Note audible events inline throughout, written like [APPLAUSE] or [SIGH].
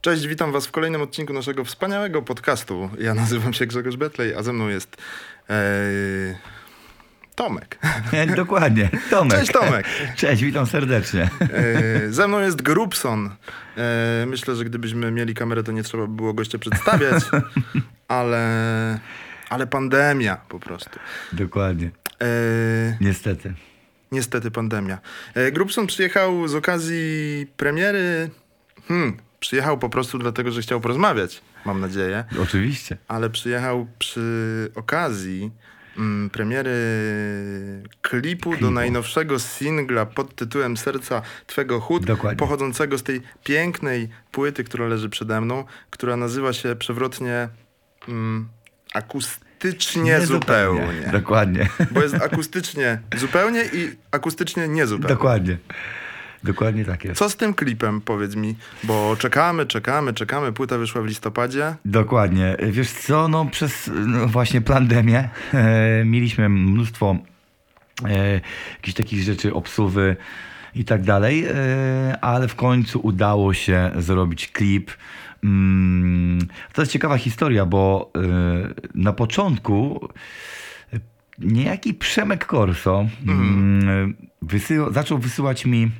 Cześć, witam was w kolejnym odcinku naszego wspaniałego podcastu. Ja nazywam się Grzegorz Betlej, a ze mną jest e, Tomek. Dokładnie, Tomek. Cześć Tomek. [LAUGHS] Cześć, witam serdecznie. E, ze mną jest Grubson. E, myślę, że gdybyśmy mieli kamerę, to nie trzeba by było gościa przedstawiać, [LAUGHS] ale, ale pandemia po prostu. Dokładnie. E, Niestety. niestety pandemia. E, Grubson przyjechał z okazji premiery... Hmm, przyjechał po prostu dlatego, że chciał porozmawiać, mam nadzieję. Oczywiście. ale przyjechał przy okazji mm, premiery klipu, do Klipu. najnowszego singla pod tytułem Serca Twego Chód, Dokładnie. pochodzącego z tej pięknej płyty, która leży przede mną, która nazywa się przewrotnie mm, akustycznie zupełnie. Dokładnie. Bo jest akustycznie zupełnie i akustycznie niezupełnie. Dokładnie. Dokładnie tak jest. Co z tym klipem, powiedz mi? Bo czekamy, czekamy, czekamy. Płyta wyszła w listopadzie. Dokładnie. Wiesz co, no przez no właśnie pandemię [LAUGHS] e, mieliśmy mnóstwo e, jakichś takich rzeczy, obsuwy i tak dalej, e, ale w końcu udało się zrobić klip. Mm, to jest ciekawa historia, bo e, na początku e, niejaki Przemek Korso mm, wysyła, zaczął wysyłać mi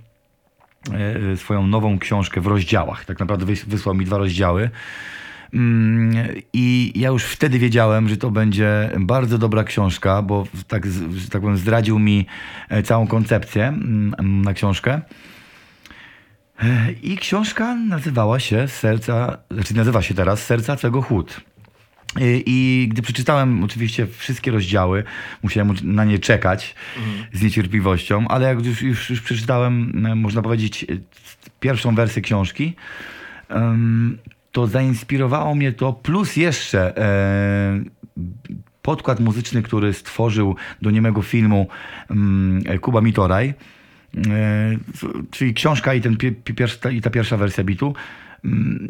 swoją nową książkę w rozdziałach. Tak naprawdę wys- wysłał mi dwa rozdziały. Mm, I ja już wtedy wiedziałem, że to będzie bardzo dobra książka, bo tak, tak powiem, zdradził mi e, całą koncepcję mm, na książkę. I książka nazywała się Serca, znaczy nazywa się teraz Serca Twego Chód. I, I gdy przeczytałem oczywiście wszystkie rozdziały, musiałem na nie czekać z niecierpliwością, ale jak już, już, już przeczytałem, e, można powiedzieć, e, pierwszą wersję książki, to zainspirowało mnie to, plus jeszcze e, podkład muzyczny, który stworzył do niemego filmu mm, Kuba Mitoraj, czyli książka i, ten, i ta pierwsza wersja bitu, mm,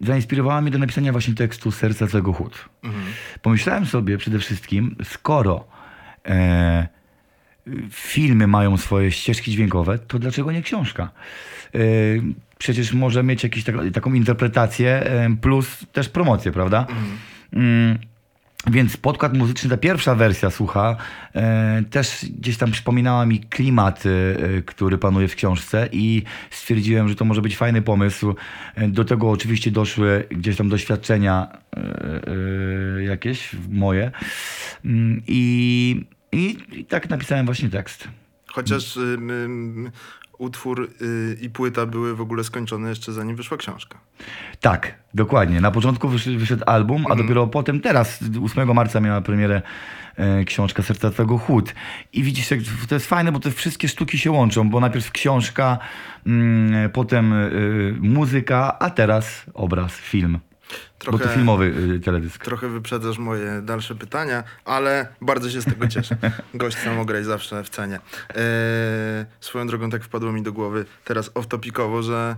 e, zainspirowała mnie do napisania właśnie tekstu Serca Twego Chód. Pomyślałem sobie przede wszystkim, skoro e, filmy mają swoje ścieżki dźwiękowe, to dlaczego nie książka? E, Przecież może mieć jakąś tak, taką interpretację e, plus też promocję, prawda? Mm, Więc podkład muzyczny, ta pierwsza wersja, słucha, e, też gdzieś tam przypominała mi klimat, e, który panuje w książce i stwierdziłem, że to może być fajny pomysł. E, Do tego oczywiście doszły gdzieś tam doświadczenia e, e, jakieś moje Mm, i, i, tak napisałem właśnie tekst. Chociaż utwór y, i płyta były w ogóle skończone jeszcze zanim wyszła książka. Tak, dokładnie. Na początku wyszedł, wyszedł album, a dopiero potem teraz, 8 marca miała premierę e, książka Serca Twego Chód. I widzisz, to jest fajne, bo te wszystkie sztuki się łączą, bo najpierw książka, mm, potem y, muzyka, a teraz obraz, film. Bo to filmowy y, teledysk. Trochę wyprzedzasz moje dalsze pytania, ale bardzo się z tego cieszę. [LAUGHS] Gość samograj zawsze w cenie. Eee, swoją drogą tak wpadło mi do głowy teraz off-topicowo, że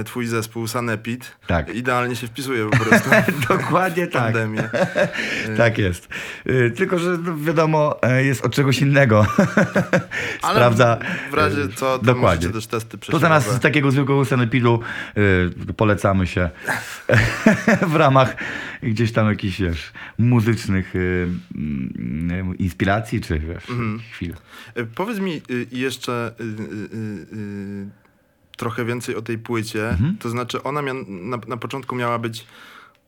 e, twój zespół Sanepid Tak. idealnie się wpisuje po prostu [LAUGHS] w Dokładnie tak. pandemię. [LAUGHS] Tak jest. Y, Tylko, że no, wiadomo, e, jest od czegoś innego. Ale Sprawdza. w razie co, to dokładnie. też testy To przesiewowe. zamiast takiego zwykłego sanepidu polecamy się w ramach gdzieś tam jakichś, wiesz, muzycznych y, mm, inspiracji, czy wiesz, Mhm. chwil. E, Powiedz mi y, jeszcze y, y, y, y, trochę więcej o tej płycie. Mhm. To znaczy, ona mia, na, na początku miała być,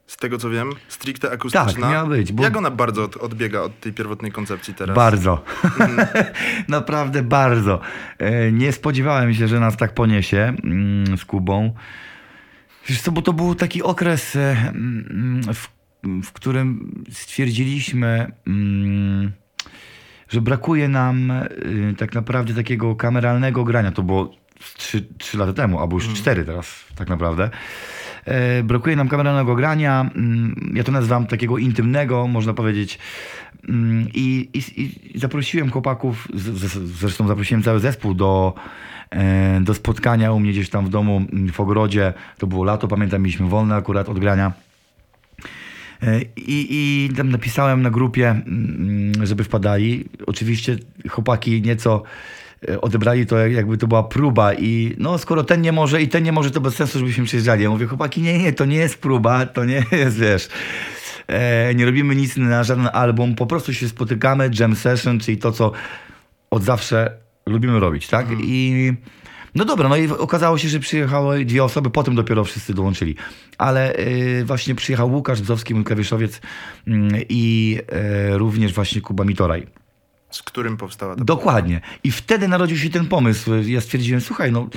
z tego co wiem, stricte akustyczna. Tak, miała być, bo- Jak ona bardzo od, odbiega od tej pierwotnej koncepcji teraz? Bardzo. [LAUGHS] Naprawdę bardzo. E, Nie spodziewałem się, że nas tak poniesie mm, z Kubą. Wiesz co, bo to był taki okres, e, mm, w, w którym stwierdziliśmy, mm, że brakuje nam y, tak naprawdę takiego kameralnego grania. To było trzy, trzy lata temu, albo już cztery teraz tak naprawdę. E, Brakuje nam kameralnego grania, mm, ja to nazywam takiego intymnego, można powiedzieć. Mm, I, i, i zaprosiłem chłopaków, zresztą zaprosiłem cały zespół do, e, do spotkania u mnie gdzieś tam w domu mm, w ogrodzie. To było lato, pamiętam, mieliśmy wolne akurat od grania. E, I, I tam napisałem na grupie, mm, żeby wpadali. Oczywiście chłopaki nieco e, odebrali to jak- jakby to była próba i no skoro ten nie może i ten nie może, to bez sensu, żebyśmy przyjeżdżali. Ja mówię, chłopaki, nie, nie, to nie jest próba, to nie [LAUGHS] jest, wiesz, e, nie robimy nic na żaden album, po prostu się spotykamy, jam session, czyli to, co od zawsze lubimy robić, tak? I no dobra, no i okazało się, że przyjechały dwie osoby, potem dopiero wszyscy dołączyli. Ale y, właśnie przyjechał Łukasz Bzowski, mój klawiszowiec mm, i y, również właśnie Kuba Mitoraj. Z którym powstała ta Dokładnie. I wtedy narodził się ten pomysł. Ja stwierdziłem, słuchaj, no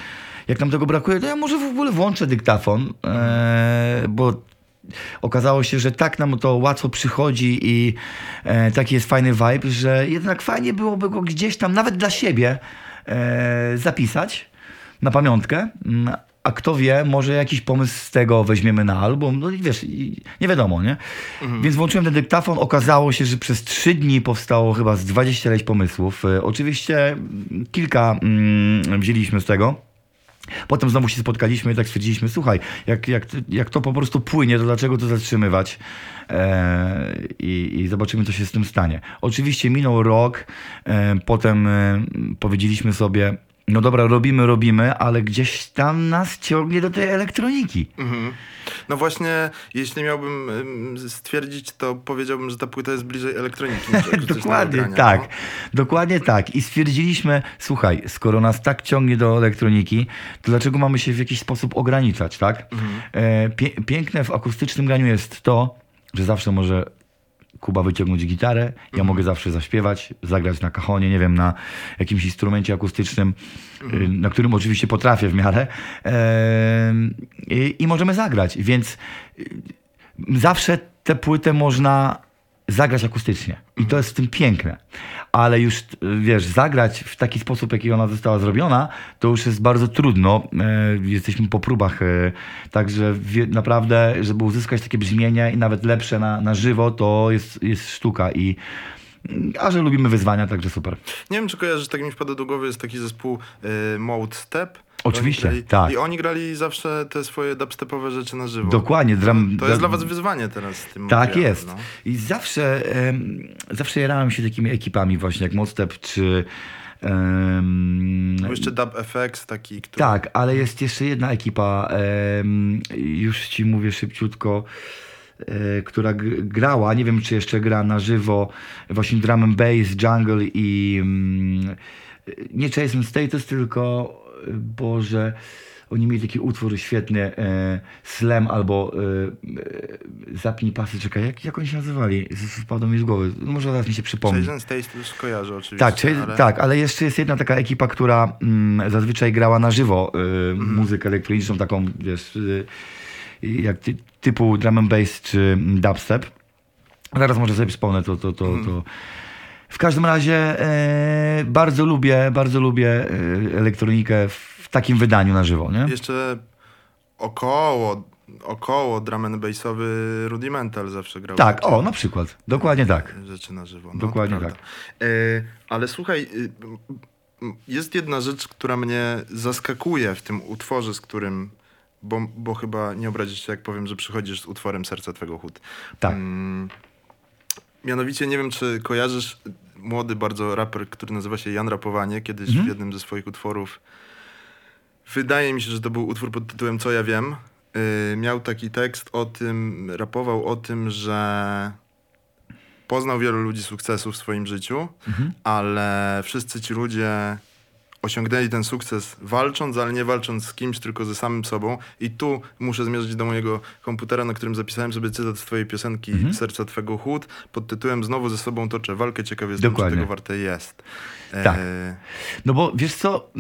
jak nam tego brakuje, to ja może w ogóle włączę dyktafon, e, bo okazało się, że tak nam to łatwo przychodzi i e, taki jest fajny vibe, że jednak fajnie byłoby go gdzieś tam, nawet dla siebie, e, zapisać na pamiątkę. Mm, A kto wie, może jakiś pomysł z tego weźmiemy na album. No i wiesz, nie wiadomo, nie? Więc włączyłem ten dyktafon. Okazało się, że przez trzy dni powstało chyba z 20 ileś pomysłów. E, Oczywiście kilka mm, wzięliśmy z tego. Potem znowu się spotkaliśmy i tak stwierdziliśmy, słuchaj, jak, jak, jak to po prostu płynie, to dlaczego to zatrzymywać? E, i, I zobaczymy, co się z tym stanie. Oczywiście minął rok, e, potem e, powiedzieliśmy sobie, no dobra, robimy, robimy, ale gdzieś tam nas ciągnie do tej elektroniki. Mhm. No właśnie, jeśli miałbym ym, stwierdzić, to powiedziałbym, że ta płyta jest bliżej elektroniki niż [LAUGHS] Dokładnie grania, tak. no. Dokładnie tak. I stwierdziliśmy, słuchaj, skoro nas tak ciągnie do elektroniki, to dlaczego mamy się w jakiś sposób ograniczać, tak? E, pie- piękne w akustycznym graniu jest to, że zawsze może Kuba wyciągnąć gitarę, ja mogę zawsze zaśpiewać, zagrać na kachonie, nie wiem, na jakimś instrumencie akustycznym, y, na którym oczywiście potrafię w miarę. I, I możemy zagrać, więc y, zawsze tę płytę można zagrać akustycznie. I to jest w tym piękne. Ale już, y, wiesz, zagrać w taki sposób, jaki ona została zrobiona, to już jest bardzo trudno. E, jesteśmy po próbach. E, także naprawdę, żeby uzyskać takie brzmienie i nawet lepsze na, na żywo, to jest, jest sztuka. I, a że lubimy wyzwania, także super. Nie wiem, czy kojarzysz, tak mi wpada do głowy, jest taki zespół y, Mode Step. Oczywiście, grali, tak. I oni grali zawsze te swoje dubstepowe rzeczy na żywo. Dokładnie. Dram, To jest dla was wyzwanie teraz z tym Tak jest. No. I zawsze, em, zawsze jarałem się takimi ekipami właśnie jak Mostep czy... em, Był jeszcze Dub FX taki, który... tak, ale jest jeszcze jedna ekipa, em, już ci mówię szybciutko, e, która grała, nie wiem czy jeszcze gra na żywo, właśnie drum and bass, jungle i mm, nie and Status, tylko Boże, oni mieli taki utwór świetny, e, Slam albo e, e, Zapnij pasy, czekaj, jak, jak oni się nazywali? Wpadło mi z głowy, może zaraz mi się przypomni. Stace to już kojarzę oczywiście. Tak, czyli, ale... tak, ale jeszcze jest jedna taka ekipa, która mm, zazwyczaj grała na żywo y, muzykę elektroniczną, taką, wiesz, y, jak ty, typu drum and bass czy dubstep. Zaraz może sobie wspomnę to. to, to, to. W każdym razie e, bardzo lubię, bardzo lubię e, elektronikę w takim wydaniu na żywo, nie? Jeszcze około, około drum and bassowy Rudimental zawsze grał. Tak, o, na przykład. Dokładnie tak. Rzeczy na żywo. No, Dokładnie tak. E, ale słuchaj, y, m, jest jedna rzecz, która mnie zaskakuje w tym utworze, z którym, bo, bo chyba nie obrazisz się, jak powiem, że przychodzisz z utworem Serca Twego Chód. Tak. Mm, mianowicie, nie wiem, czy kojarzysz młody bardzo raper, który nazywa się Jan Rapowanie, kiedyś Mhm. w jednym ze swoich utworów. Wydaje mi się, że to był utwór pod tytułem Co ja wiem. Yy, miał taki tekst o tym, rapował o tym, że poznał wielu ludzi sukcesu w swoim życiu, Mhm. ale wszyscy ci ludzie osiągnęli ten sukces walcząc, ale nie walcząc z kimś, tylko ze samym sobą. I tu muszę zmierzyć do mojego komputera, na którym zapisałem sobie cytat z twojej piosenki Mhm. Serca Twego Chód pod tytułem Znowu ze sobą toczę walkę, ciekaw jestem, czy tego warte jest. Tak. E, No bo wiesz co,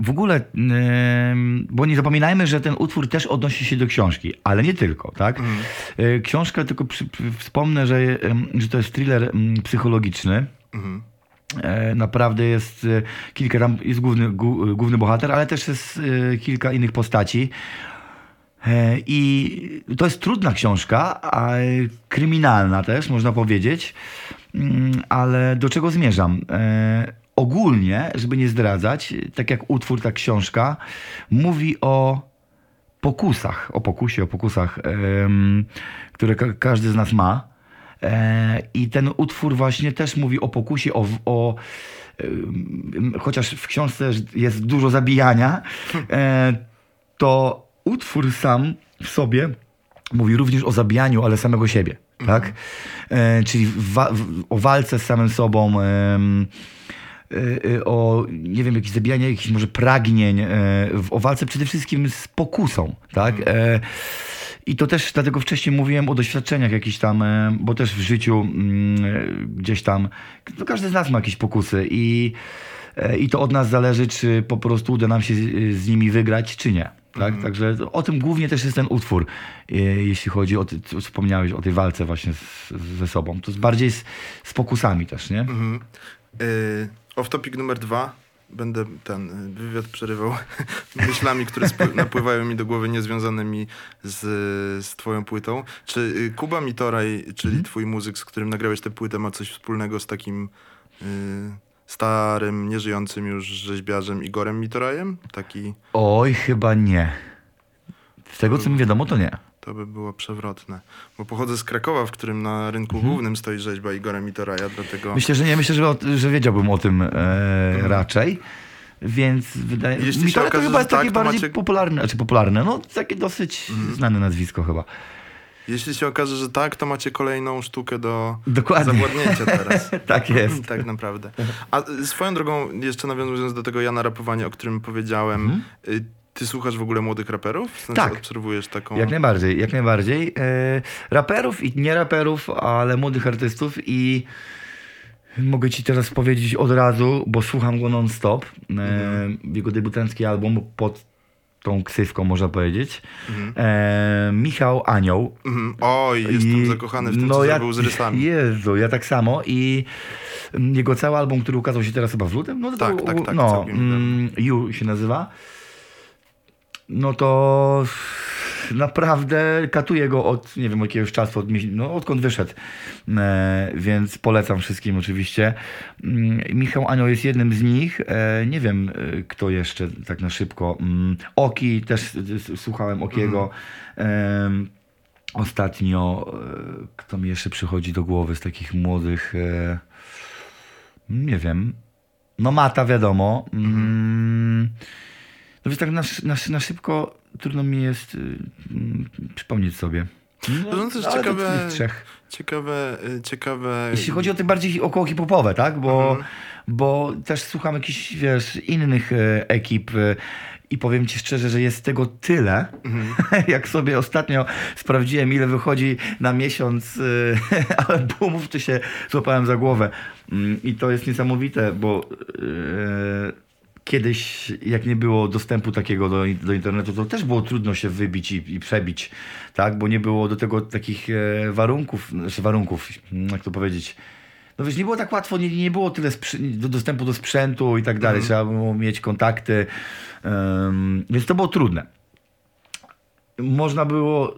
w ogóle, em, bo nie zapominajmy, że ten utwór też odnosi się do książki, ale nie tylko, tak? Mhm. E, Książka, tylko przy, przy, wspomnę, że, że to jest thriller mm, psychologiczny. mhm. E, Naprawdę jest e, kilka, tam jest główny, główny bohater, ale też jest e, kilka innych postaci. I to jest trudna książka, kryminalna też, można powiedzieć. Mm, Ale do czego zmierzam? Ogólnie, żeby nie zdradzać, tak jak utwór, tak książka, mówi o pokusach, o pokusie, o pokusach, które ka- każdy z nas ma. E, I ten utwór właśnie też mówi o pokusie, o, o chociaż w książce jest dużo zabijania, e, to utwór sam w sobie mówi również o zabijaniu, ale samego siebie, tak? E, czyli wa- o walce z samym sobą, o, nie wiem, jakieś zabijanie jakichś może pragnień, o walce przede wszystkim z pokusą, tak? E, I to też dlatego wcześniej mówiłem o doświadczeniach jakichś tam, e, bo też w życiu mm, e, gdzieś tam, no każdy z nas ma jakieś pokusy i, e, i to od nas zależy, czy po prostu uda nam się z, nimi wygrać, czy nie. Tak? Także o tym głównie też jest ten utwór, jeśli chodzi o, ty, wspomniałeś o tej walce właśnie z, ze sobą. To jest bardziej z, z pokusami też, nie? Mhm. Y, off topic numer dwa. Będę ten y, wywiad przerywał [LAUGHS] myślami, które [LAUGHS] napływają mi do głowy niezwiązanymi z, z twoją płytą. Czy y, Kuba Mitoraj, czyli Mhm. twój muzyk, z którym nagrałeś tę płytę, ma coś wspólnego z takim y, starym, nieżyjącym już rzeźbiarzem Igorem Mitorajem? Taki, Oj, chyba nie. Z tego co mi wiadomo, to nie. To by było przewrotne. Bo pochodzę z Krakowa, w którym na rynku Mhm. głównym stoi rzeźba Igora Mitoraja, dlatego... Myślę, że nie, myślę, że, że wiedziałbym o tym e, raczej. Więc wydaje Mhm. Mi się to, chyba jest takie tak, to bardziej macie- popularne, znaczy popularne, no takie dosyć Mhm. znane nazwisko chyba. Jeśli się okaże, że tak, to macie kolejną sztukę do Dokładnie. zawładnięcia [LAUGHS] teraz. tak jest. tak naprawdę. A swoją drogą, jeszcze nawiązując do tego Jana rapowania, o którym powiedziałem, y, ty słuchasz w ogóle młodych raperów? W sensie Tak. obserwujesz taką... Jak najbardziej, jak najbardziej. E, raperów i nie raperów, ale młodych artystów i mogę ci teraz powiedzieć od razu, bo słucham go non-stop. E, Jego debiutancki album pod tą ksywką można powiedzieć. Mhm. E, Michał Anioł. Mhm. Oj, jestem I- zakochany w tym, no co ja, zrobił z rysami. [LAUGHS] Jezu, ja tak samo i mm, jego cały album, który ukazał się teraz chyba w lutym, no to, Tak, tak, tak, no, mm, You się nazywa. No to naprawdę katuję go od, nie wiem, jakiegoś czasu, od, no, odkąd wyszedł. E, więc polecam wszystkim oczywiście. Mm, Michał Anioł jest jednym z nich. E, nie wiem, e, kto jeszcze tak na szybko. Mm, Oki, też e, słuchałem Okiego. Em, Ostatnio, e, kto mi jeszcze przychodzi do głowy z takich młodych, e, nie wiem, no Mata wiadomo. Mm, no więc tak na, na, na szybko trudno mi jest y, mm, przypomnieć sobie. No, to jest ale ciekawe-. Ciekawe, y, ciekawe... Jeśli chodzi o te bardziej około hip-hopowe, tak? Bo, Mhm. bo też słucham jakichś, wiesz, innych e, ekip e, i powiem ci szczerze, że jest tego tyle, Mhm. [LAUGHS] jak sobie ostatnio sprawdziłem, ile wychodzi na miesiąc e, [LAUGHS] albumów, to się złapałem za głowę. Mm, I to jest niesamowite, bo kiedyś, jak nie było dostępu takiego do, do internetu, to też było trudno się wybić i, i przebić, tak? Bo nie było do tego takich e, warunków, znaczy warunków, jak to powiedzieć. No wiesz, nie było tak łatwo, nie, nie było tyle do, dostępu do sprzętu i tak dalej. Trzeba było mieć kontakty, em, więc to było trudne. Można było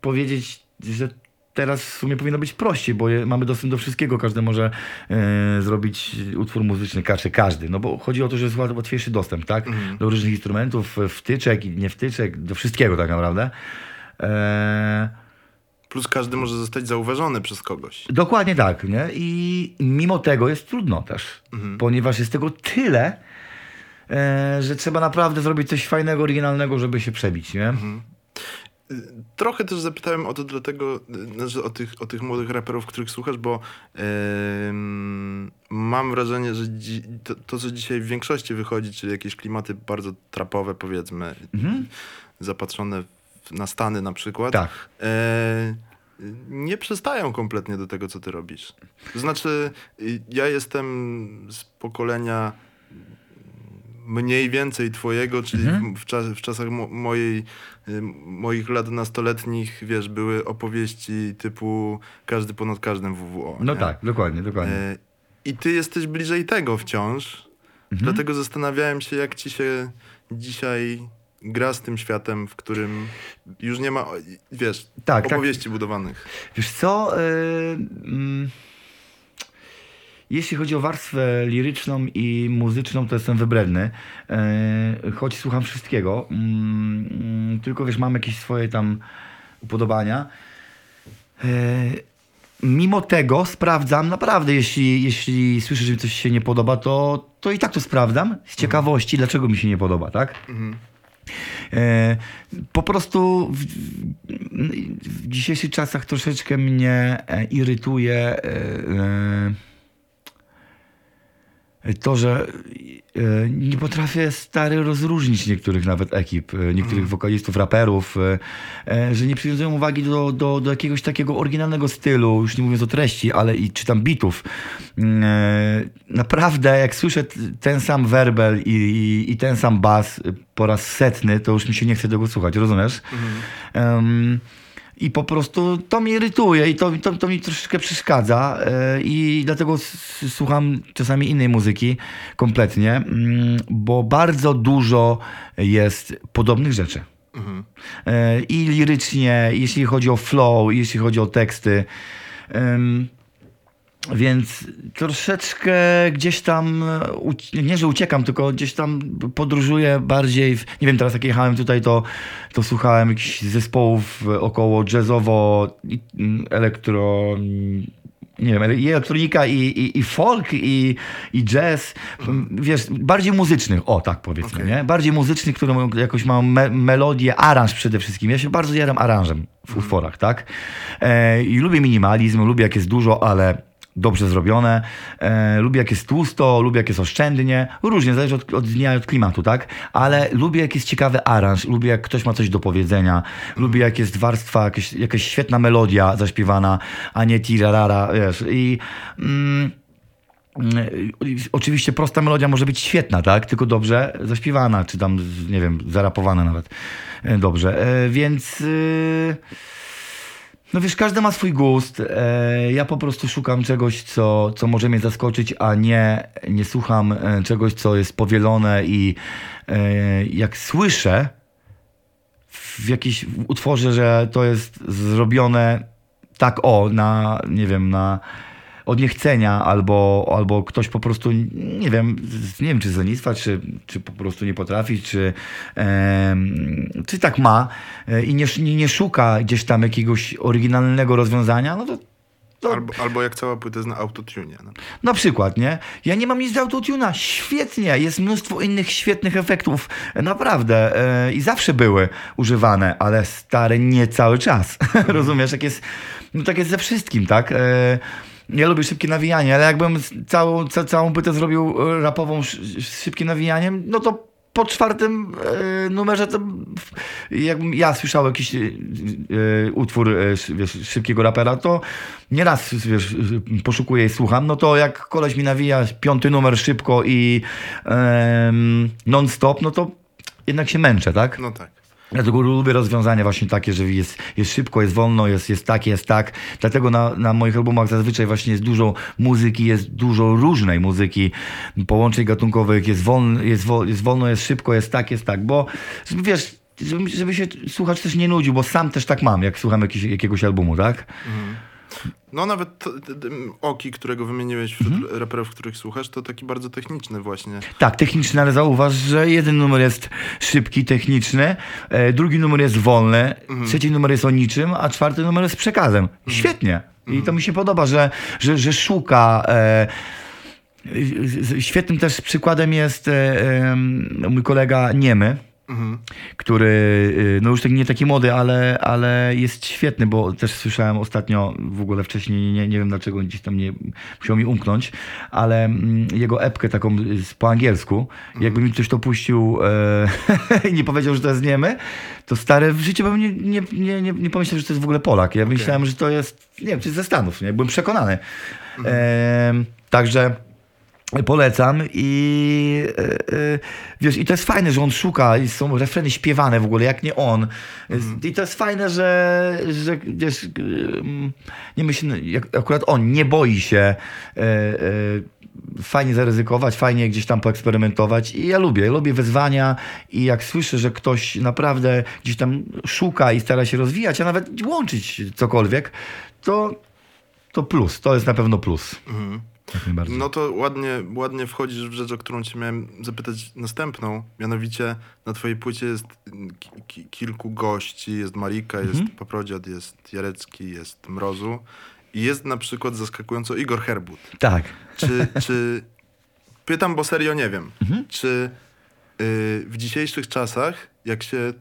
powiedzieć, że teraz w sumie powinno być prościej, bo mamy dostęp do wszystkiego. Każdy może e, zrobić utwór muzyczny, każdy, każdy. No bo chodzi o to, że jest łat- łatwiejszy dostęp, tak? Mhm. Do różnych instrumentów, wtyczek i nie wtyczek, do wszystkiego tak naprawdę. E, Plus każdy może zostać zauważony przez kogoś. Dokładnie tak, nie? I mimo tego jest trudno też, Mhm. ponieważ jest tego tyle, e, że trzeba naprawdę zrobić coś fajnego, oryginalnego, żeby się przebić, nie? Y, Trochę też zapytałem o to dlatego, znaczy o tych, o tych młodych raperów, których słuchasz, bo em, mam wrażenie, że dzi- to, to, co dzisiaj w większości wychodzi, czyli jakieś klimaty bardzo trapowe, powiedzmy, Mhm. zapatrzone w, na Stany na przykład, Tak. e, nie przestają kompletnie do tego, co ty robisz. To znaczy, ja jestem z pokolenia mniej więcej twojego, czyli Mhm. w, czas, w czasach mo, mojej, y, moich lat nastoletnich, wiesz, były opowieści typu każdy ponad każdym WWO. No nie? tak, dokładnie, dokładnie. E, I ty jesteś bliżej tego wciąż, Mhm. dlatego zastanawiałem się, jak ci się dzisiaj gra z tym światem, w którym już nie ma, wiesz, Tak, tak. opowieści budowanych. Wiesz co, y, mm, jeśli chodzi o warstwę liryczną i muzyczną, to jestem wybredny. E, choć słucham wszystkiego. Mm, tylko wiesz, mam jakieś swoje tam upodobania. E, mimo tego sprawdzam naprawdę, jeśli, jeśli słyszę, że mi coś się nie podoba, to, to i tak to sprawdzam z ciekawości, dlaczego mi się nie podoba, tak? E, po prostu w, w dzisiejszych czasach troszeczkę mnie irytuje to, że e, nie potrafię stary rozróżnić niektórych nawet ekip, e, niektórych wokalistów, raperów, e, że nie przywiązują uwagi do, do, do jakiegoś takiego oryginalnego stylu, już nie mówiąc o treści, ale i czy tam bitów. Mm, Naprawdę, jak słyszę ten sam werbel i, i, i ten sam bas po raz setny, to już mi się nie chce tego słuchać, rozumiesz? Em, i po prostu to mnie irytuje i to, to, to mi troszeczkę przeszkadza e, i dlatego słucham czasami innej muzyki kompletnie, mm, bo bardzo dużo jest podobnych rzeczy. E, I lirycznie, jeśli chodzi o flow, jeśli chodzi o teksty. Więc troszeczkę gdzieś tam, nie że uciekam, tylko gdzieś tam podróżuję bardziej. W, nie wiem, teraz jak jechałem tutaj, to, to słuchałem jakichś zespołów około jazzowo, mm, elektro. Nie wiem, i elektronika, i, i, i folk, i, i jazz. Wiesz, bardziej muzycznych, o tak powiedzmy, Okej. nie? Bardziej muzycznych, które mają jakoś mają me melodię, aranż przede wszystkim. Ja się bardzo jaram aranżem w utworach, tak? E, I lubię minimalizm, lubię jak jest dużo, ale dobrze zrobione. E, lubię jak jest tłusto, lubię jak jest oszczędnie. Różnie, zależy od, od dnia od klimatu, tak? Ale lubię jak jest ciekawy aranż, lubię jak ktoś ma coś do powiedzenia, lubię jak jest warstwa, jakaś, jakaś świetna melodia zaśpiewana, a nie tirarara, wiesz. I... Mm, Mm, Oczywiście prosta melodia może być świetna, tak? Tylko dobrze zaśpiewana, czy tam, nie wiem, zarapowana nawet e, dobrze. E, Więc. e, No wiesz, każdy ma swój gust. E, Ja po prostu szukam czegoś, co, co może mnie zaskoczyć, a nie, nie słucham e, czegoś, co jest powielone i e, jak słyszę w jakimś utworze, że to jest zrobione tak o, na, nie wiem, na od niechcenia, albo, albo ktoś po prostu, nie wiem, nie wiem, czy z lenistwa, czy, czy po prostu nie potrafi, czy, em, czy tak ma e, i nie, nie, szuka gdzieś tam jakiegoś oryginalnego rozwiązania, no to, to Albo, albo jak cała płyta jest na autotune. No. na przykład, nie? Ja nie mam nic z autotuna. Świetnie. Jest mnóstwo innych świetnych efektów. Naprawdę. E, I zawsze były używane, ale stare nie cały czas. [LAUGHS] Rozumiesz? Jak jest, no tak jest ze wszystkim, tak? E, ja lubię szybkie nawijanie, ale jakbym całą, ca, całą płytę zrobił e, rapową z szybkim nawijaniem, no to po czwartym e, numerze to jakbym ja słyszał jakiś e, e, utwór sz- wiesz, szybkiego rapera, to nieraz wiesz, poszukuję i słucham, no to jak koleś mi nawija piąty numer szybko i non-stop, no to jednak się męczę, tak? no tak. Dlatego lubię rozwiązania właśnie takie, że jest, jest szybko, jest wolno, jest, jest tak, jest tak. Dlatego na, na moich albumach zazwyczaj właśnie jest dużo muzyki, jest dużo różnej muzyki, połączeń gatunkowych, jest, wolno, jest, jest wolno, jest szybko, jest tak, jest tak, bo wiesz, żeby, żeby się słuchacz też nie nudził, bo sam też tak mam, jak słucham jakiś, jakiegoś albumu, tak? No nawet Oki, którego wymieniłeś wśród Mhm. raperów, których słuchasz, to taki bardzo techniczny właśnie. Tak, techniczny, ale zauważ, że jeden numer jest szybki, techniczny, e, drugi numer jest wolny, trzeci numer jest o niczym, a czwarty numer jest przekazem. Świetnie. I to mi się podoba, że, że, że szuka. E, świetnym też przykładem jest e, em, mój kolega Niemy. Mhm. Który, y, no już tak nie taki młody, ale, ale jest świetny, bo też słyszałem ostatnio, w ogóle wcześniej, nie, nie wiem dlaczego gdzieś tam nie musiał mi umknąć, ale mm, jego epkę taką z, po angielsku, jakby mi ktoś to puścił e, [LAUGHS] i nie powiedział, że to jest niemy, to stary w życiu bym nie, nie, nie, nie, nie pomyślał, że to jest w ogóle Polak. Ja myślałem, że to jest, nie wiem, czy ze Stanów, nie? Byłem przekonany. E, także Polecam i e, e, wiesz, i to jest fajne, że on szuka i są refreny śpiewane w ogóle, jak nie on. I to jest fajne, że, że wiesz, nie myślę, akurat on nie boi się e, fajnie zaryzykować, fajnie gdzieś tam poeksperymentować i ja lubię, lubię wyzwania i jak słyszę, że ktoś naprawdę gdzieś tam szuka i stara się rozwijać, a nawet łączyć cokolwiek, to, to plus, to jest na pewno plus. Mhm. Jak najbardziej. No to ładnie, ładnie wchodzisz w rzecz, o którą cię miałem zapytać następną. Mianowicie na twojej płycie jest ki- ki- kilku gości. Jest Marika, jest Mhm. Paprodziad, jest Jarecki, jest Mrozu. I jest na przykład zaskakująco Igor Herbut. Tak. Czy, czy pytam, bo serio nie wiem, Mhm. czy y, w dzisiejszych czasach, jak się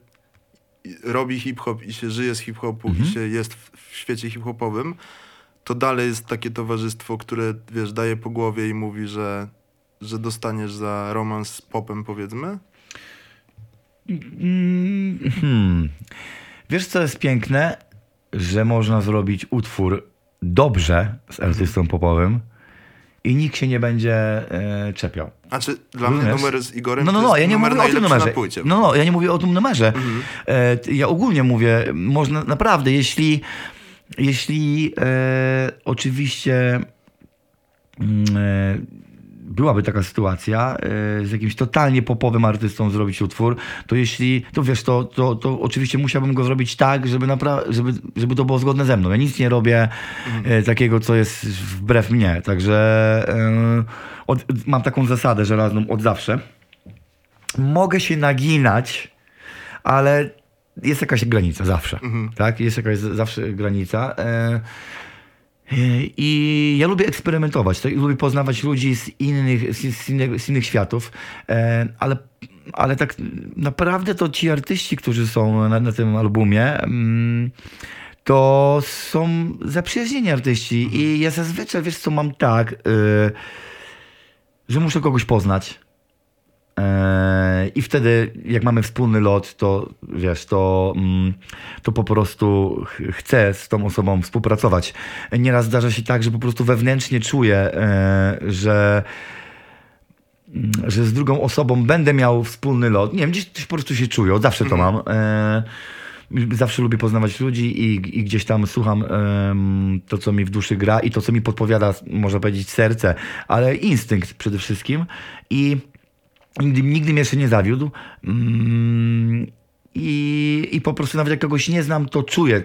robi hip-hop i się żyje z hip-hopu Mhm. i się jest w, w świecie hip-hopowym, to dalej jest takie towarzystwo, które, wiesz, daje po głowie i mówi, że, że dostaniesz za romans z popem, powiedzmy? Mm, hmm. Wiesz, co jest piękne? Że można zrobić utwór dobrze z artystą popowym i nikt się nie będzie e, czepiał. A czy dla mnie Rozumiesz? numer z Igorem No, no, no, jest ja nie mówię o tym numerze. No, no, ja nie mówię o tym numerze. Mhm. E, ja ogólnie mówię, można naprawdę, jeśli, jeśli e, oczywiście mm, e, byłaby taka sytuacja e, z jakimś totalnie popowym artystą zrobić utwór, to jeśli, to wiesz, to, to, to oczywiście musiałbym go zrobić tak, żeby, napra- żeby, żeby to było zgodne ze mną. Ja nic nie robię e, takiego, co jest wbrew mnie. Także e, od, mam taką zasadę żelazną od zawsze. Mogę się naginać, ale jest jakaś granica zawsze. Tak? Jest jakaś zawsze granica. E, e, I ja lubię eksperymentować, tak? lubię poznawać ludzi z innych, z, innych, z innych światów, e, ale, ale tak naprawdę to ci artyści, którzy są na, na tym albumie, mm, to są zaprzyjaźnieni artyści i ja zazwyczaj, wiesz co, mam tak, y, że muszę kogoś poznać. I wtedy, jak mamy wspólny lot, to wiesz, to, mm, to po prostu ch- chcę z tą osobą współpracować. Nieraz zdarza się tak, że po prostu wewnętrznie czuję, e, że, mm, że z drugą osobą będę miał wspólny lot. Nie wiem, gdzieś po prostu się czuję, zawsze to mam. E, Zawsze lubię poznawać ludzi i, i gdzieś tam słucham to, co mi w duszy gra i to, co mi podpowiada, można powiedzieć, serce, ale instynkt przede wszystkim. I nigdy, nigdy mnie jeszcze nie zawiódł. Mm, I, I po prostu nawet jak kogoś nie znam, to czuję.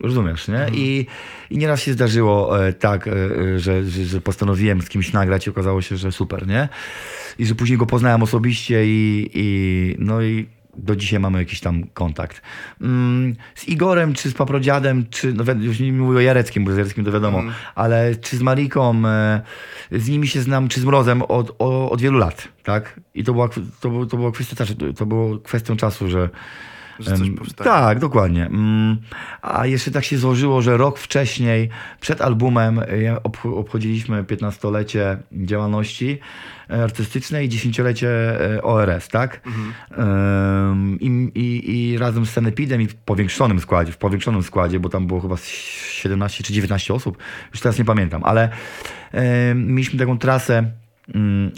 Rozumiesz, nie? I, I nieraz się zdarzyło e, tak, e, że, że, że postanowiłem z kimś nagrać i okazało się, że super, nie? I że później go poznałem osobiście i, i no i do dzisiaj mamy jakiś tam kontakt. Mm, z Igorem, czy z Paprodziadem, czy, no już nie mówię o Jareckim, bo z Jareckim to wiadomo, ale czy z Mariką, e, z nimi się znam, czy z Mrozem od, od wielu lat, tak? I to była, to, było- to była kwestia to było kwestią czasu, że Że coś powstaje. Tak, dokładnie. Mm, A jeszcze tak się złożyło, że rok wcześniej, przed albumem, e, obch- obchodziliśmy 15-lecie działalności e, artystycznej i 10-lecie e, ORS, tak? Em, I, i, I razem z Sanepidem i w powiększonym składzie, w powiększonym składzie, bo tam było chyba z 17 czy 19 osób, już teraz nie pamiętam, ale mieliśmy taką trasę mm,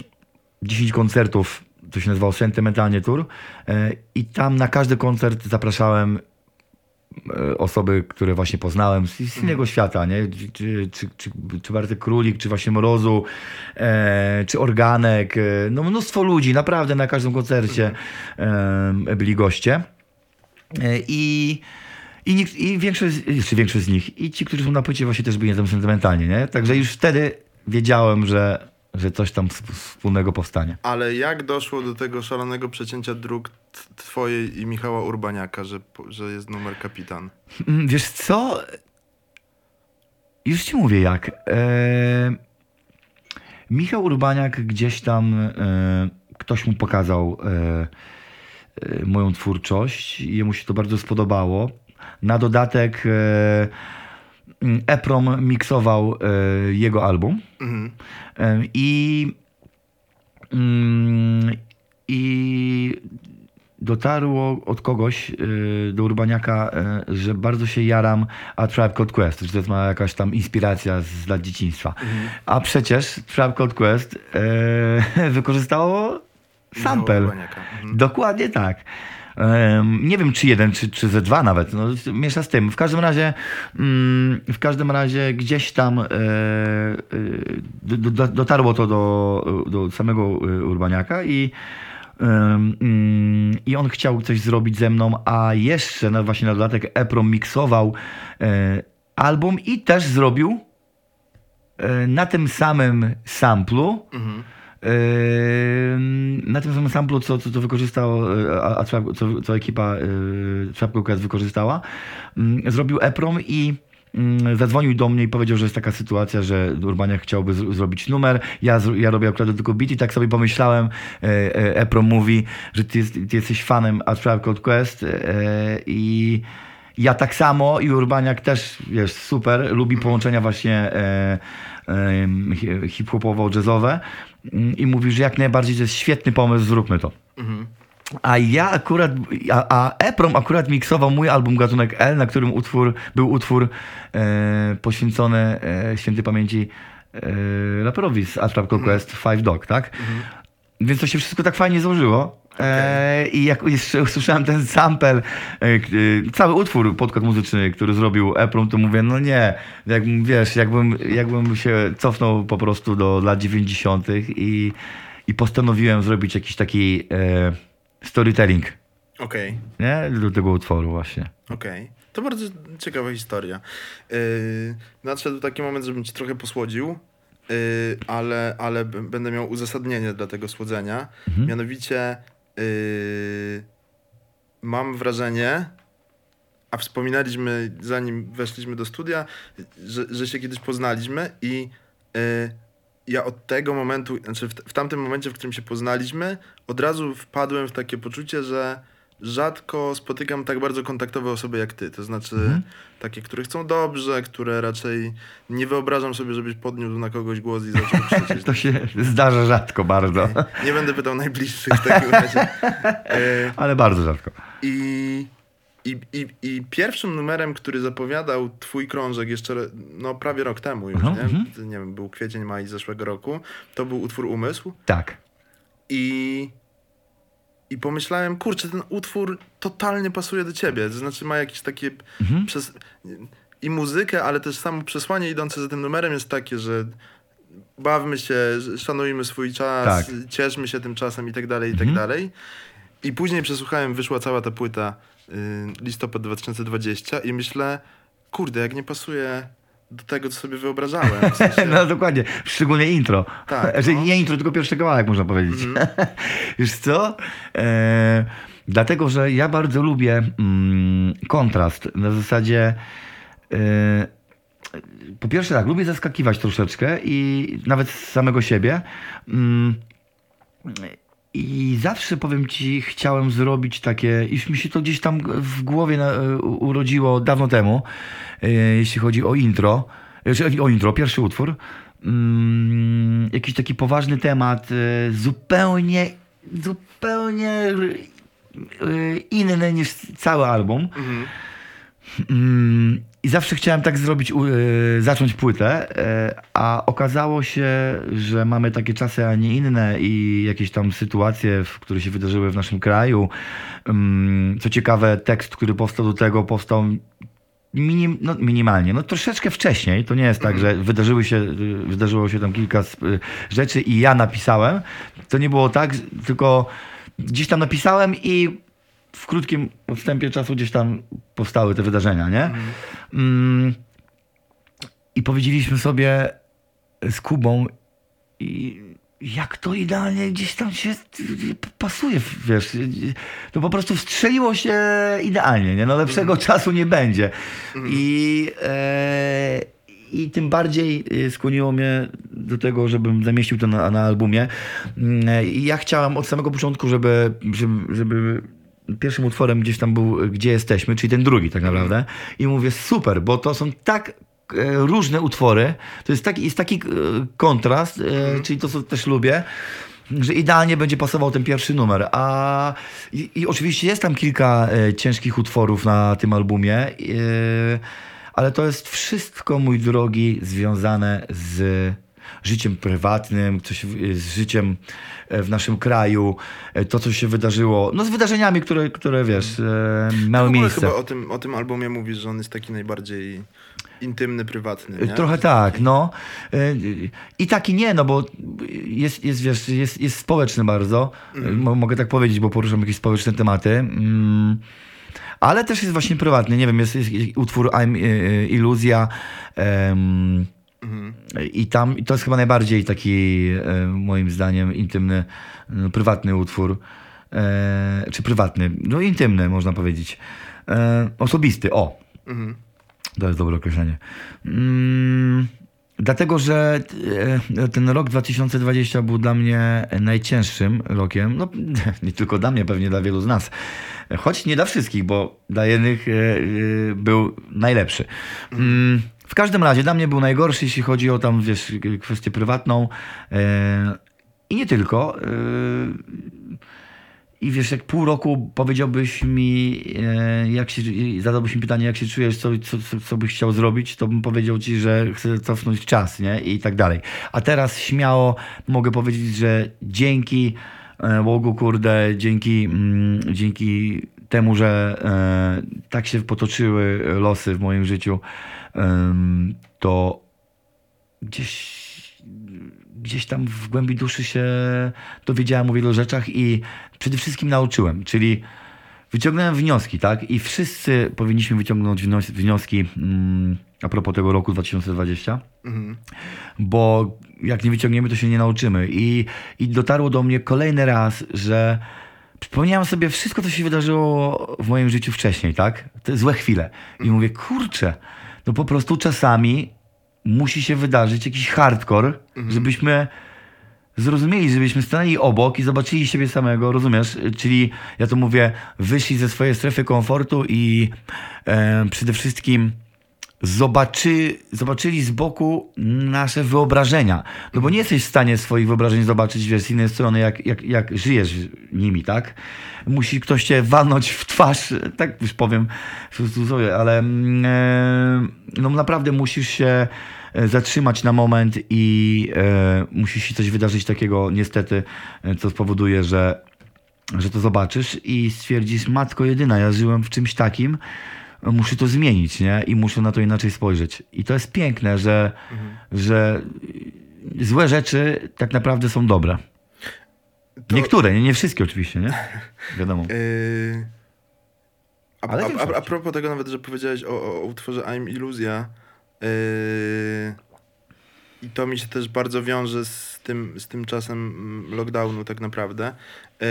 10 koncertów, to się nazywało Sentymentalnie Tour e, i tam na każdy koncert zapraszałem e, osoby, które właśnie poznałem z, z innego świata, nie? Czy, czy, czy, czy, Bartek Królik, czy właśnie Mrozu, e, czy Organek, e, no mnóstwo ludzi, naprawdę na każdym koncercie e, byli goście. I, i, nikt, I większość, czy większość z nich, i ci, którzy są na płycie, właśnie też byli tam sentymentalnie, nie? Także już wtedy wiedziałem, że, że coś tam sp- wspólnego powstanie. Ale jak doszło do tego szalonego przecięcia dróg twojej i Michała Urbaniaka, że, że jest numer kapitan? Mm, Wiesz co? Już ci mówię jak. E... Michał Urbaniak gdzieś tam e... ktoś mu pokazał e... E... moją twórczość i jemu się to bardzo spodobało. Na dodatek e... Eprom miksował e... jego album. Mhm. E, I, mm, I dotarło od kogoś y, do Urbaniaka, że bardzo się jaram a Tribe Called Quest, że to jest ma jakaś tam inspiracja z lat dzieciństwa. A przecież Tribe Called Quest [LAUGHS] wykorzystało sample. Mhm. Dokładnie tak. Nie wiem, czy jeden, czy, czy ze dwa nawet. No, miesza z tym. W każdym razie, mm, w każdym razie gdzieś tam e, e, do, do, dotarło to do, do samego e, Urbaniaka i, mm, i on chciał coś zrobić ze mną, a jeszcze na, właśnie na dodatek Eprom miksował album i też zrobił na tym samym samplu, Mhm. Na tym samym samplu, co, co, co wykorzystał, yy, a, a co, co ekipa Trap Quest wykorzystała, zrobił EPROM i zadzwonił do mnie i powiedział, że jest taka sytuacja, że Urbaniak chciałby zrobić numer, ja, ja robię akurat tylko beat i tak sobie pomyślałem, yy, yy, EPROM mówi, że ty, jest, ty jesteś fanem A Tribe Called Quest yy, i ja tak samo i Urbaniak też, wiesz, super, lubi połączenia właśnie e, e, hi- hip-hopowo-jazzowe i mówi, że jak najbardziej to jest świetny pomysł, zróbmy to. Mhm. A ja akurat, a, a Eprom akurat miksował mój album Gatunek L, na którym utwór, był utwór e, poświęcony e, świętej pamięci e, raperowi z Atrap Quest Five Dog, tak? Więc to się wszystko tak fajnie złożyło. E, I jak usłyszałem ten sample, e, e, cały utwór, podkład muzyczny, który zrobił Eprom, to mówię, no nie, jakbym, wiesz, jakbym, jakbym się cofnął po prostu do lat 90. i, i postanowiłem zrobić jakiś taki e, storytelling, Okej. nie? Do tego utworu właśnie. Okej. To bardzo ciekawa historia. Yy, nadszedł taki moment, żebym ci trochę posłodził, yy, ale, ale będę miał uzasadnienie dla tego słodzenia. Mhm. Mianowicie yy, mam wrażenie, a wspominaliśmy zanim weszliśmy do studia, że, że się kiedyś poznaliśmy i yy, ja od tego momentu, znaczy w, w tamtym momencie, w którym się poznaliśmy, od razu wpadłem w takie poczucie, że rzadko spotykam tak bardzo kontaktowe osoby jak ty. To znaczy Mhm. takie, które chcą dobrze, które raczej nie wyobrażam sobie, żebyś podniósł na kogoś głos i zaczął [LAUGHS] krzyczeć. To się zdarza rzadko bardzo, Nie będę pytał najbliższych w takim [LAUGHS] razie. E, ale bardzo rzadko. I, i, i, I pierwszym numerem, który zapowiadał twój krążek jeszcze no, prawie rok temu już, Mhm, nie? mhm. nie wiem, był kwiecień, maj zeszłego roku, to był utwór Umysł Tak. i, i pomyślałem, kurczę, ten utwór totalnie pasuje do ciebie, to znaczy ma jakieś takie Mhm. przez, i muzykę, ale też samo przesłanie idące za tym numerem jest takie, że bawmy się, szanujmy swój czas, Tak. cieszmy się tym czasem i tak dalej, i tak Mhm. dalej. I później przesłuchałem, wyszła cała ta płyta y, listopad 2020 i myślę, kurde, jak nie pasuje do tego, co sobie wyobrażałem. W sensie, [LAUGHS] No dokładnie, szczególnie intro. Tak, [LAUGHS] Znaczy, no. Nie intro, tylko pierwszy kawałek można powiedzieć. [LAUGHS] Wiesz co? E, dlatego, że ja bardzo lubię mm, kontrast. Na zasadzie e, po pierwsze tak, lubię zaskakiwać troszeczkę i nawet z samego siebie. Mm, i zawsze powiem ci, chciałem zrobić takie, już mi się to gdzieś tam w głowie na, urodziło dawno temu, e, jeśli chodzi o intro, e, czy o intro, pierwszy utwór. Mm, jakiś taki poważny temat, e, zupełnie, zupełnie inny niż cały album. Mhm. Mm, I zawsze chciałem tak zrobić, y, zacząć płytę, e, a okazało się, że mamy takie czasy, a nie inne i jakieś tam sytuacje, które się wydarzyły w naszym kraju. Mm, Co ciekawe, tekst, który powstał do tego, powstał minim, no, minimalnie, no troszeczkę wcześniej. To nie jest tak, że wydarzyły się, wydarzyło się tam kilka rzeczy i ja napisałem. To nie było tak, tylko gdzieś tam napisałem i w krótkim odstępie czasu gdzieś tam powstały te wydarzenia, nie? Mm. I powiedzieliśmy sobie z Kubą, i jak to idealnie gdzieś tam się pasuje, wiesz, to po prostu wstrzeliło się idealnie, nie? No lepszego czasu nie będzie. I, e, I tym bardziej e, skłoniło mnie do tego, żebym zamieścił to na, na albumie. Mm, I ja chciałem od samego początku, żeby, żeby, żeby pierwszym utworem gdzieś tam był Gdzie jesteśmy, czyli ten drugi tak naprawdę. I mówię super, bo to są tak e, różne utwory. To jest taki, jest taki e, kontrast, e, czyli to, co też lubię, że idealnie będzie pasował ten pierwszy numer. A i, i oczywiście jest tam kilka ciężkich utworów na tym albumie, ale to jest wszystko, mój drogi, związane z życiem prywatnym, coś, w- z życiem e, w naszym kraju, e, to, co się wydarzyło, no z wydarzeniami, które, które wiesz, e, miały ogóle miejsce. chyba o tym, o tym albumie mówisz, że on jest taki najbardziej intymny, prywatny, nie? Trochę tak, no. I tak i nie, no bo jest, jest wiesz, jest, jest społeczny bardzo. Mo- Mogę tak powiedzieć, bo poruszam jakieś społeczne tematy. Mm. Ale też jest właśnie prywatny. Nie wiem, jest, jest utwór I'm e, Iluzja. Em, I tam, i to jest chyba najbardziej taki, e, moim zdaniem, intymny, no, prywatny utwór. E, czy prywatny, no intymny można powiedzieć. E, osobisty, o. To jest dobre określenie. Mm, dlatego, że e, ten rok 2020 był dla mnie najcięższym rokiem. No, [LAUGHS] nie tylko dla mnie, pewnie dla wielu z nas. Choć nie dla wszystkich, bo dla jednych e, był najlepszy. Mm, w każdym razie dla mnie był najgorszy, jeśli chodzi o tam, wiesz, kwestię prywatną. E, I nie tylko. E, i wiesz, jak pół roku powiedziałbyś mi, e, jak się, zadałbyś mi pytanie, jak się czujesz, co, co, co, byś chciał zrobić, to bym powiedział ci, że chcę cofnąć czas, nie? I tak dalej. A teraz śmiało mogę powiedzieć, że dzięki Bogu, kurde, dzięki, mm, dzięki temu, że e, tak się potoczyły losy w moim życiu, to gdzieś gdzieś tam w głębi duszy się dowiedziałem o wielu rzeczach i przede wszystkim nauczyłem, czyli wyciągnąłem wnioski, tak? I wszyscy powinniśmy wyciągnąć wnios- wnioski mm, a propos tego roku 2020, bo jak nie wyciągniemy, to się nie nauczymy. I, I dotarło do mnie kolejny raz, że przypomniałem sobie wszystko, co się wydarzyło w moim życiu wcześniej, tak? Te złe chwile. I mówię, kurczę, no po prostu czasami musi się wydarzyć jakiś hardcore, żebyśmy zrozumieli, żebyśmy stanęli obok i zobaczyli siebie samego, rozumiesz? Czyli ja to mówię, wyszli ze swojej strefy komfortu i e, przede wszystkim zobaczy, zobaczyli z boku nasze wyobrażenia. No bo nie jesteś w stanie swoich wyobrażeń zobaczyć wiesz, z innej strony, jak, jak, jak żyjesz nimi, tak? Musi ktoś cię walnąć w twarz, tak już powiem w cudzysłowie, ale mm, e, no naprawdę musisz się e, zatrzymać na moment i e, musi się coś wydarzyć takiego niestety, e, co spowoduje, że że to zobaczysz i stwierdzisz, matko jedyna, ja żyłem w czymś takim, muszę to zmienić, nie? I muszę na to inaczej spojrzeć. I to jest piękne, że, że złe rzeczy tak naprawdę są dobre. To- Niektóre, nie, nie wszystkie oczywiście, nie? [LAUGHS] Wiadomo. Yy, a, a, a, a propos tego nawet, że powiedziałeś o, o, o utworze I'm Iluzja yy, i to mi się też bardzo wiąże z tym, z tym czasem lockdownu tak naprawdę. Yy,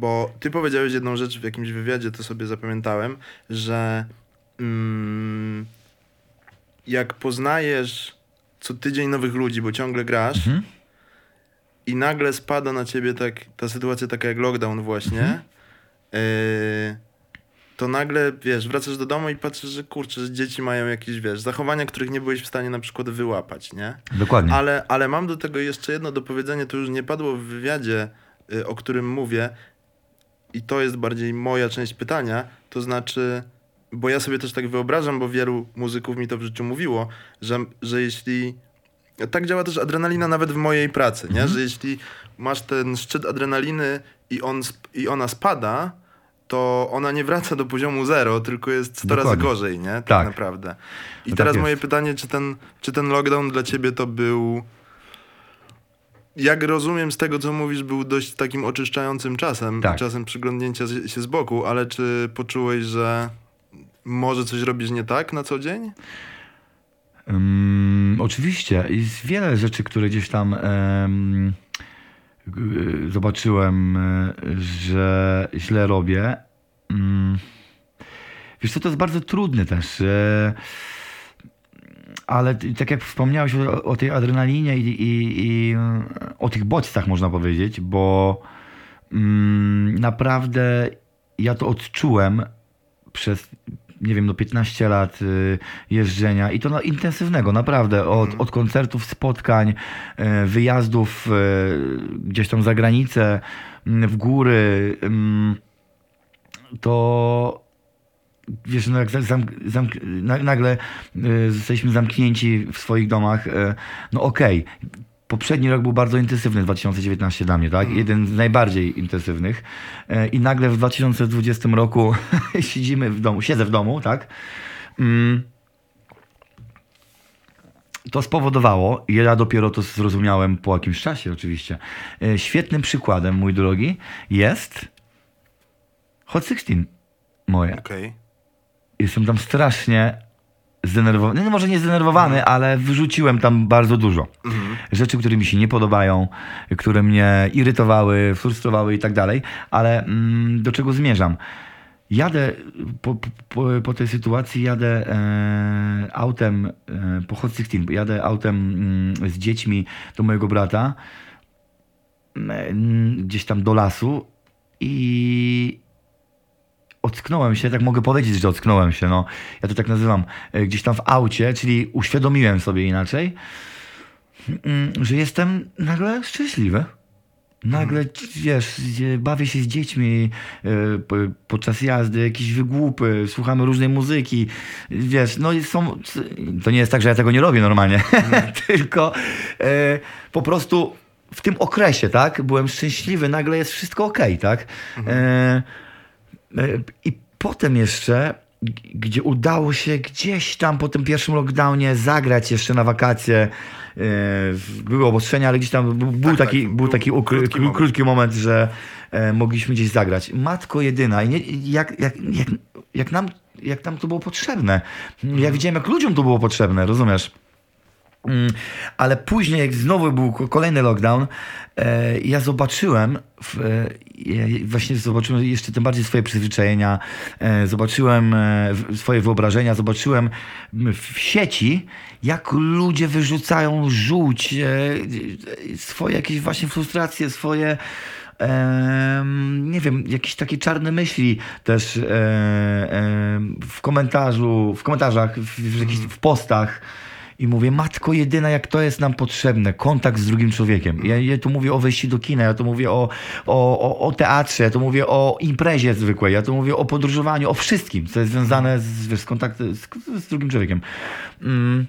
bo ty powiedziałeś jedną rzecz w jakimś wywiadzie, to sobie zapamiętałem, że mm, jak poznajesz co tydzień nowych ludzi, bo ciągle grasz, Mhm. i nagle spada na ciebie tak, ta sytuacja taka jak lockdown właśnie, yy, to nagle, wiesz, wracasz do domu i patrzysz, że kurczę, że dzieci mają jakieś, wiesz, zachowania, których nie byłeś w stanie na przykład wyłapać, nie? Dokładnie. Ale, ale mam do tego jeszcze jedno do powiedzenia, to już nie padło w wywiadzie, y, o którym mówię i to jest bardziej moja część pytania, to znaczy, bo ja sobie też tak wyobrażam, bo wielu muzyków mi to w życiu mówiło, że, że jeśli tak działa też adrenalina nawet w mojej pracy, nie? Że jeśli masz ten szczyt adrenaliny i, on, i ona spada, to ona nie wraca do poziomu zero, tylko jest 100 razy gorzej, nie? Tak, Tak. naprawdę. I No teraz tak moje pytanie, czy ten, czy ten lockdown dla ciebie to był jak rozumiem z tego, co mówisz, był dość takim oczyszczającym czasem, Tak. czasem przyglądnięcia się z boku, ale czy poczułeś, że może coś robisz nie tak na co dzień? Mm, oczywiście. Jest wiele rzeczy, które gdzieś tam g- zobaczyłem, e, że źle robię. Mm. Wiesz co, to jest bardzo trudne też. e, Ale tak jak wspomniałeś o, o tej adrenalinie i, i, i o tych bodźcach, można powiedzieć, bo mm, naprawdę ja to odczułem przez, nie wiem, no 15 lat y, jeżdżenia i to no, intensywnego, naprawdę, od, od koncertów, spotkań, y, wyjazdów y, gdzieś tam za granicę, w góry, to wiesz, no jak za- zamk, zamk, na, nagle y, zostaliśmy zamknięci w swoich domach, y, no okej. Poprzedni rok był bardzo intensywny, 2019 dla mnie, tak? Jeden z najbardziej intensywnych. E, I nagle w 2020 roku [LAUGHS] siedzimy w domu, siedzę w domu, tak? Mm. To spowodowało, i ja dopiero to zrozumiałem po jakimś czasie oczywiście, świetnym przykładem, mój drogi, jest Hot 16 moje. Okej. Jestem tam strasznie zdenerwowany, no może nie zdenerwowany, ale wyrzuciłem tam bardzo dużo. Mhm. Rzeczy, które mi się nie podobają, które mnie irytowały, frustrowały i tak dalej, ale mm, do czego zmierzam? Jadę po, po, po tej sytuacji, jadę e, autem e, po Hot 16, jadę autem mm, z dziećmi do mojego brata gdzieś tam do lasu i ocknąłem się, tak mogę powiedzieć, że ocknąłem się, no. Ja to tak nazywam, e, gdzieś tam w aucie, czyli uświadomiłem sobie inaczej, mm, że jestem nagle szczęśliwy. Nagle, wiesz, gdzie bawię się z dziećmi e, po- podczas jazdy, jakieś wygłupy, słuchamy różnej muzyki, wiesz, no i są, to nie jest tak, że ja tego nie robię normalnie, [LAUGHS] tylko e, po prostu w tym okresie, tak, byłem szczęśliwy, nagle jest wszystko okej, tak. E, e, I potem jeszcze, gdzie udało się gdzieś tam po tym pierwszym lockdownie zagrać jeszcze na wakacje, e, były obostrzenia, ale gdzieś tam był, Tak, taki, tak, był taki ukry, krótki moment. krótki moment, że e, mogliśmy gdzieś zagrać. Matko jedyna. I nie, jak, jak, jak, jak, nam, jak nam to było potrzebne. Ja widziałem, jak ludziom to było potrzebne, rozumiesz? Mm, Ale później, jak znowu był ko- kolejny lockdown, e, ja zobaczyłem, e, właśnie zobaczyłem jeszcze tym bardziej swoje przyzwyczajenia, e, zobaczyłem swoje wyobrażenia, zobaczyłem w sieci, jak ludzie wyrzucają żółć, swoje jakieś właśnie frustracje, swoje nie wiem, jakieś takie czarne myśli też w komentarzu, w komentarzach, w, w, w postach. I mówię, matko jedyna, jak to jest nam potrzebne, kontakt z drugim człowiekiem. Ja, ja tu mówię o wejściu do kina, ja tu mówię o, o, o, o teatrze, ja tu mówię o imprezie zwykłej, ja tu mówię o podróżowaniu, o wszystkim, co jest związane z, z kontaktem z, z drugim człowiekiem. Mm.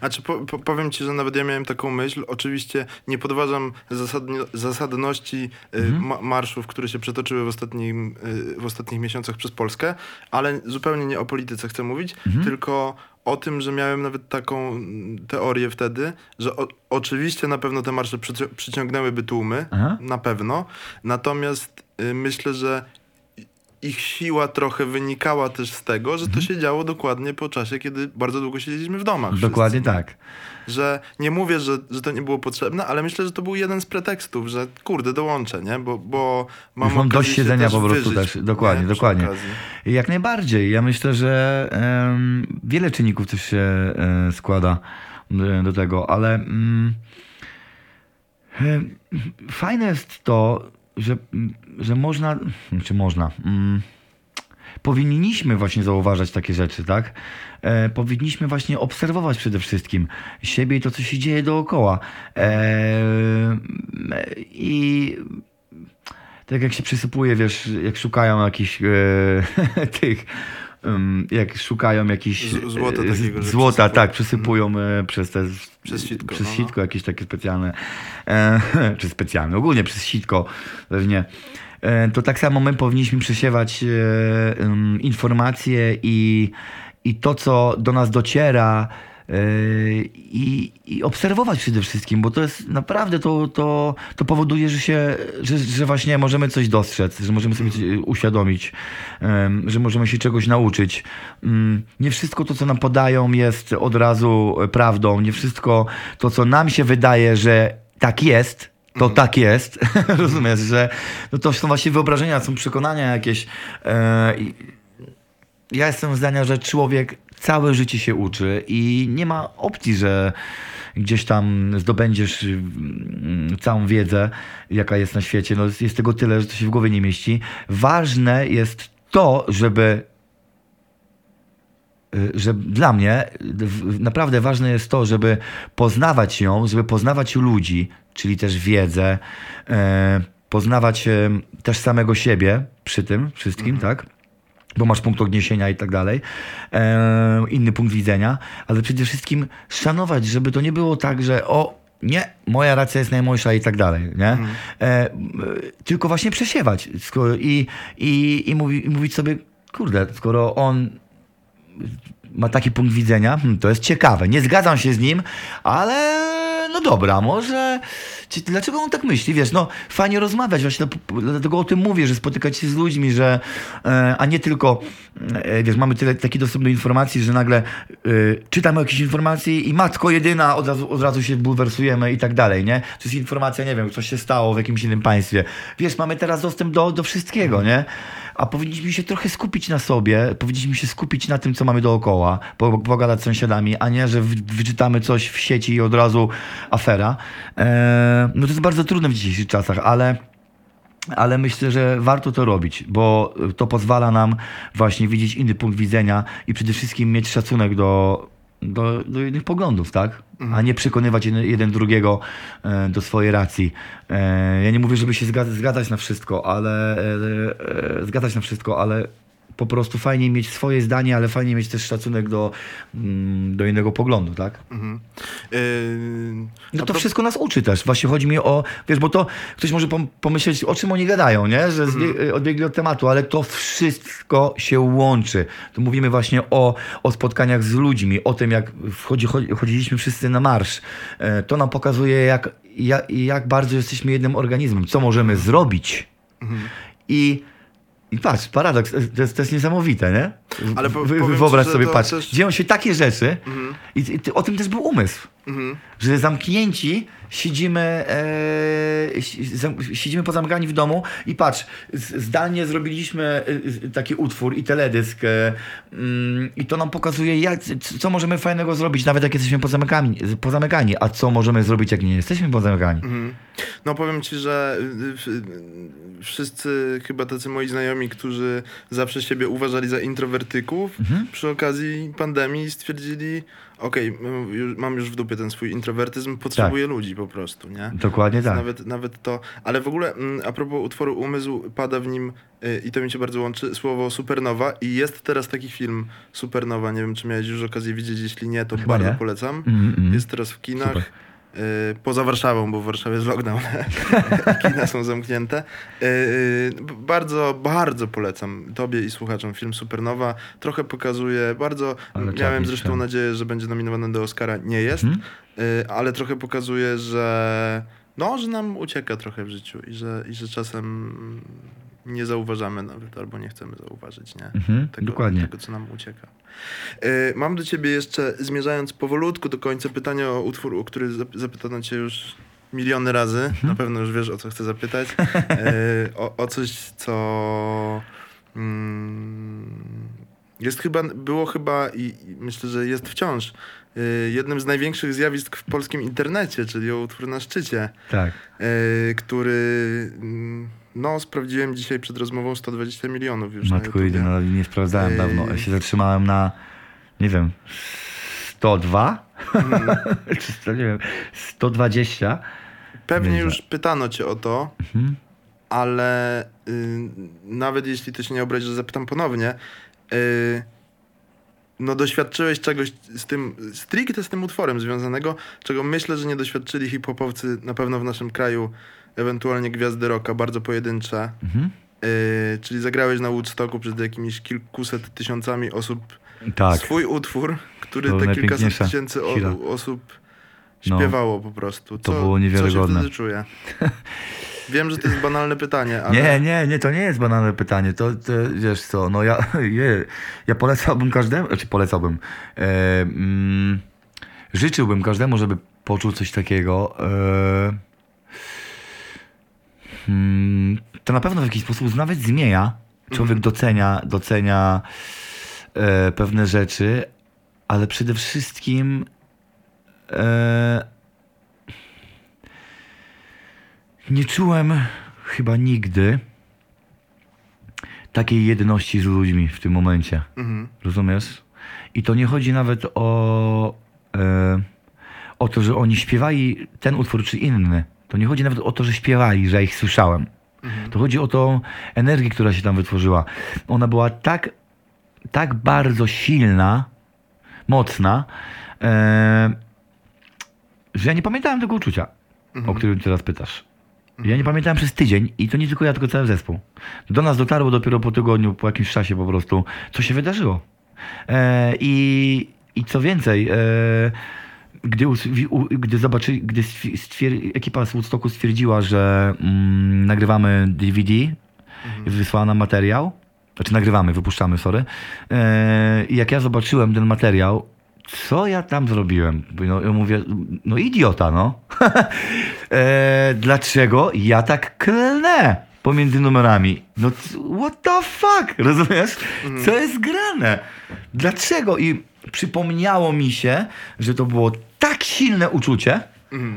A czy po, po, powiem ci, że nawet ja miałem taką myśl, oczywiście nie podważam zasadni, zasadności y, Mhm. ma, marszów, które się przetoczyły w, ostatnim, y, w ostatnich miesiącach przez Polskę, ale zupełnie nie o polityce chcę mówić, Mhm. tylko o tym, że miałem nawet taką mm, teorię wtedy, że o, oczywiście na pewno te marsze przyci- przyciągnęłyby tłumy, Aha. na pewno, natomiast y, myślę, że ich siła trochę wynikała też z tego, że to się działo dokładnie po czasie, kiedy bardzo długo siedzieliśmy w domach. wszyscy. Dokładnie tak. Że nie mówię, że, że to nie było potrzebne, ale myślę, że to był jeden z pretekstów, że kurde, dołączę, nie? Bo, bo mam, Już mam dość siedzenia po prostu wyżyć, też. Dokładnie, nie? Dokładnie. Jak najbardziej. Ja myślę, że em, wiele czynników też się e, składa e, do tego, ale e, fajne jest to, że, że można, czy można, mm, powinniśmy właśnie zauważać takie rzeczy, tak? E, powinniśmy właśnie obserwować przede wszystkim siebie i to, co się dzieje dookoła. E, I tak jak się przysypuje, wiesz, jak szukają jakichś e, [LAUGHS] tych, em, jak szukają jakichś złota e, takiego, złota, tak, przysypują e, przez te Przez sitko, przez no, no. sitko jakieś takie specjalne, e, [LAUGHS] czy specjalne, ogólnie przez sitko pewnie. E, to tak samo my powinniśmy przesiewać informacje i, i to, co do nas dociera, i, i obserwować przede wszystkim, bo to jest naprawdę to, to, to powoduje, że się, że, że właśnie możemy coś dostrzec, że możemy sobie coś uświadomić, że możemy się czegoś nauczyć. Mm, Nie wszystko to, co nam podają, jest od razu prawdą. Nie wszystko to, co nam się wydaje, że tak jest, to tak jest. [LAUGHS] Rozumiesz, że no to są właśnie wyobrażenia, są przekonania jakieś. E, ja jestem zdania, że człowiek całe życie się uczy i nie ma opcji, że gdzieś tam zdobędziesz mm, całą wiedzę, jaka jest na świecie. No, jest tego tyle, że to się w głowie nie mieści. Ważne jest to, żeby y, że dla mnie naprawdę ważne jest to, żeby poznawać ją, żeby poznawać ludzi, czyli też wiedzę, e, poznawać też samego siebie przy tym wszystkim, tak? Bo masz punkt odniesienia i tak dalej, e, inny punkt widzenia, ale przede wszystkim szanować, żeby to nie było tak, że o, nie, moja racja jest najmojsza i tak dalej, nie? E, m, tylko właśnie przesiewać i, i, i, mówi, i mówić sobie, kurde, skoro on ma taki punkt widzenia, hmm, to jest ciekawe. Nie zgadzam się z nim, ale no no dobra, może, dlaczego on tak myśli, wiesz, no fajnie rozmawiać, właśnie to- dlatego o tym mówię, że spotykać się z ludźmi, że, e, a nie tylko, e, wiesz, mamy tyle, taki dostęp do informacji, że nagle e, czytamy jakieś informacje i matko jedyna, od razu, od razu się bulwersujemy i tak dalej, nie? To jest informacja, nie wiem, coś się stało w jakimś innym państwie. Wiesz, mamy teraz dostęp do, do wszystkiego, nie? A powinniśmy się trochę skupić na sobie, powinniśmy się skupić na tym, co mamy dookoła, po- pogadać z sąsiadami, a nie, że wy- wyczytamy coś w sieci i od razu afera. Eee, no to jest bardzo trudne w dzisiejszych czasach, ale ale myślę, że warto to robić, bo to pozwala nam właśnie widzieć inny punkt widzenia i przede wszystkim mieć szacunek do, do, do innych poglądów, tak? A nie przekonywać jeden, jeden drugiego e, do swojej racji. E, ja nie mówię, żeby się zgadzać, na wszystko, ale e, e, zgadzać na wszystko, ale po prostu fajnie mieć swoje zdanie, ale fajnie mieć też szacunek do, mm, do innego poglądu, tak? Mhm. Yy, No to pro- wszystko nas uczy też. Właśnie chodzi mi o, wiesz, bo to ktoś może pom- pomyśleć, o czym oni gadają, nie? Że zbie- odbiegli od tematu, ale to wszystko się łączy. Tu mówimy właśnie o, o spotkaniach z ludźmi, o tym, jak wchodzi, chodzi- chodziliśmy wszyscy na marsz. E, To nam pokazuje, jak, jak, jak bardzo jesteśmy jednym organizmem, co możemy zrobić. I i patrz, paradoks, to jest, to jest niesamowite, nie? Ale po- Wy- powiem ci, Wyobraź sobie, patrz, też- dzieją się takie rzeczy i, i ty- o tym też był umysł Mhm. że zamknięci siedzimy, e, siedzimy pozamykani w domu i patrz, zdalnie zrobiliśmy e, e, taki utwór i teledysk e, mm, i to nam pokazuje, jak, co możemy fajnego zrobić, nawet jak jesteśmy pozamykani, pozamykani, a co możemy zrobić, jak nie jesteśmy pozamykani. Mhm. No powiem ci, że y, y, wszyscy chyba tacy moi znajomi, którzy zawsze siebie uważali za introwertyków, Mhm. przy okazji pandemii stwierdzili, okej, już- mam już w dupie ten swój introwertyzm, potrzebuję ludzi po prostu, nie? Dokładnie tak. Nawet, nawet to, ale w ogóle a propos utworu Umysł, pada w nim y, i to mi się bardzo łączy, słowo Supernowa i jest teraz taki film Supernowa, nie wiem czy miałeś już okazję widzieć, jeśli nie, to Chyba bardzo nie. polecam. Mm, mm. Jest teraz w kinach. Super. Y, Poza Warszawą, bo w Warszawie jest lockdown, [LAUGHS] kina są zamknięte. Y, y, Bardzo, bardzo polecam tobie i słuchaczom film Supernowa. Trochę pokazuje, bardzo Ale miałem zresztą film. nadzieję, że będzie nominowany do Oscara. Nie jest, Mhm. ale trochę pokazuje, że no, że nam ucieka trochę w życiu i że, i że czasem nie zauważamy nawet, albo nie chcemy zauważyć, nie? Mhm, Tego, dokładnie. tego, co nam ucieka. Y, Mam do ciebie jeszcze, zmierzając powolutku do końca, pytanie o utwór, o który zap- zapytano cię już miliony razy. Mhm. Na pewno już wiesz, o co chcę zapytać. Y, o, o coś, co mm, jest chyba, było chyba i, i myślę, że jest wciąż y, jednym z największych zjawisk w polskim internecie, czyli o utwór na szczycie, Tak. y, który mm, no, sprawdziłem dzisiaj przed rozmową 120 milionów już na Matko YouTubie. jedyna, nie sprawdzałem Ej. dawno. Ja się zatrzymałem na, nie wiem, 102? Mhm. [LAUGHS] Czy to, nie wiem, 120? Pewnie Nieźle. już pytano cię o to, Mhm. ale y, nawet jeśli ty się nie obrazisz, że zapytam ponownie, y, no doświadczyłeś czegoś z tym, stricte z tym utworem związanego, czego myślę, że nie doświadczyli hip-hopowcy na pewno w naszym kraju, ewentualnie gwiazdy rocka, bardzo pojedyncze. Mhm. Y, czyli zagrałeś na Woodstocku przed jakimiś kilkuset tysiącami osób Tak. swój utwór, który To te kilkaset tysięcy o, osób No. śpiewało po prostu. To Co, było niewiarygodne. Co się wtedy czuje? [LAUGHS] Wiem, że to jest banalne pytanie, ale... Nie, nie, nie, to nie jest banalne pytanie. To, to wiesz co, no ja, [LAUGHS] je, ja polecałbym każdemu, znaczy polecałbym, e, mm, życzyłbym każdemu, żeby poczuł coś takiego. E, to na pewno w jakiś sposób nawet zmienia. Człowiek docenia, docenia e, pewne rzeczy, ale przede wszystkim e, nie czułem chyba nigdy takiej jedności z ludźmi w tym momencie. Mhm. Rozumiesz? I to nie chodzi nawet o, e, o to, że oni śpiewali ten utwór czy inny. To nie chodzi nawet o to, że śpiewali, że ja ich słyszałem. To chodzi o tą energię, która się tam wytworzyła. Ona była tak, tak bardzo silna, mocna, e, że ja nie pamiętałem tego uczucia, o którym teraz pytasz. Ja nie pamiętałem przez tydzień i to nie tylko ja, tylko cały zespół. Do nas dotarło dopiero po tygodniu, po jakimś czasie po prostu, co się wydarzyło. E, i, I co więcej, e, gdy, gdy zobaczyli, gdy stwi- stwier- ekipa z Woodstocku stwierdziła, że mm, nagrywamy DVD, i wysłała nam materiał, znaczy nagrywamy, wypuszczamy, sorry. E, I jak ja zobaczyłem ten materiał, co ja tam zrobiłem? No, ja mówię, no idiota, no. [LAUGHS] e, dlaczego ja tak klnę pomiędzy numerami? No what the fuck, rozumiesz? Co jest grane? Dlaczego? I przypomniało mi się, że to było tak silne uczucie,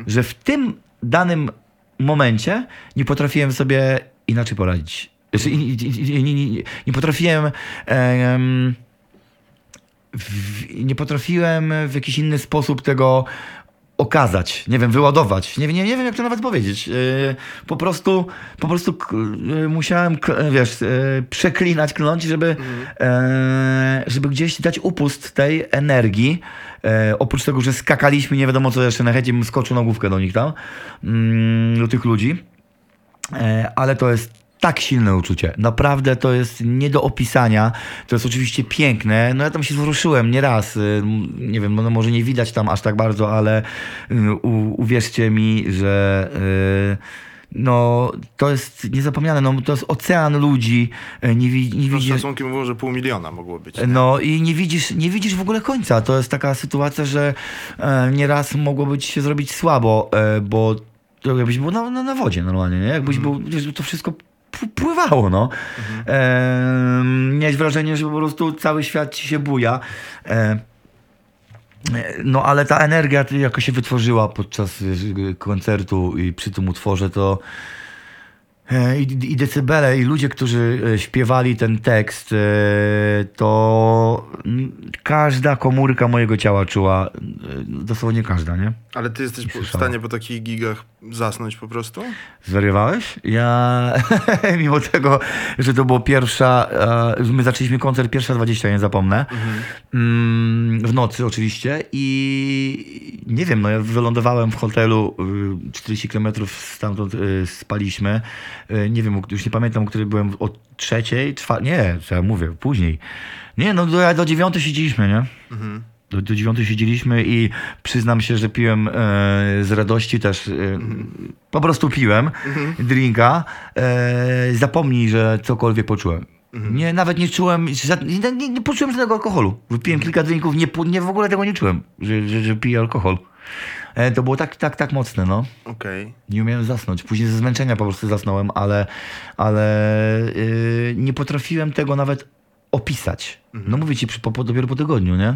że w tym danym momencie nie potrafiłem sobie inaczej poradzić. Znaczy, nie, nie, nie, nie, potrafiłem. em, w, nie potrafiłem w jakiś inny sposób tego okazać, nie wiem, wyładować. Nie, nie, nie wiem, jak to nawet powiedzieć. Yy, po prostu, po prostu yy, musiałem, k- wiesz, yy, przeklinać, klnąć, żeby, yy, żeby gdzieś dać upust tej energii. Oprócz tego, że skakaliśmy, nie wiadomo co jeszcze, na chęci bym skoczył na główkę do nich tam, mm, do tych ludzi. E, ale to jest tak silne uczucie. Naprawdę to jest nie do opisania. To jest oczywiście piękne. No ja tam się wzruszyłem nieraz. Y, Nie wiem, no może nie widać tam aż tak bardzo, ale y, u, uwierzcie mi, że y, no to jest niezapomniane. No, to jest ocean ludzi. Nie, wi- nie No, widzisz... szacunki mówią, że pół miliona mogło być. nie? No i nie widzisz, nie widzisz w ogóle końca. To jest taka sytuacja, że e, nieraz mogłoby ci się zrobić słabo, e, bo to jakbyś był na, na, na wodzie normalnie, nie? Jakbyś był, wiesz, to wszystko pływało, no. E, miałeś wrażenie, że po prostu cały świat ci się buja. E, no ale ta energia, jaka się wytworzyła podczas wiesz, koncertu i przy tym utworze, to I, I decybele, i ludzie, którzy e, śpiewali ten tekst, e, to każda komórka mojego ciała czuła, e, dosłownie każda, nie? Ale ty jesteś w stanie po takich gigach zasnąć po prostu? Zwariowałeś? Ja, [LAUGHS] mimo tego, że to było pierwsza, e, my zaczęliśmy koncert pierwsza 20, nie zapomnę, mm, w nocy oczywiście i nie wiem, no ja wylądowałem w hotelu, y, 40 km stamtąd y, spaliśmy, Y, nie wiem, już nie pamiętam, o której byłem, o trzeciej, czwartej, nie, co ja mówię, później. Nie, no do, do dziewiątej siedzieliśmy, nie? Mhm. Do, do dziewiątej siedzieliśmy i przyznam się, że piłem e, z radości też. E, Po prostu piłem drinka. E, zapomnij, że cokolwiek poczułem. Nie, nawet nie czułem, nie, nie, nie poczułem żadnego alkoholu. Wypiłem kilka drinków, nie, nie w ogóle tego nie czułem, że, że, że piję alkohol. E, to było tak, tak, tak mocne, no. Okej. Nie umiałem zasnąć. Później ze zmęczenia po prostu zasnąłem, ale, ale yy, nie potrafiłem tego nawet opisać. No mówię ci, po, po, dopiero po tygodniu, nie?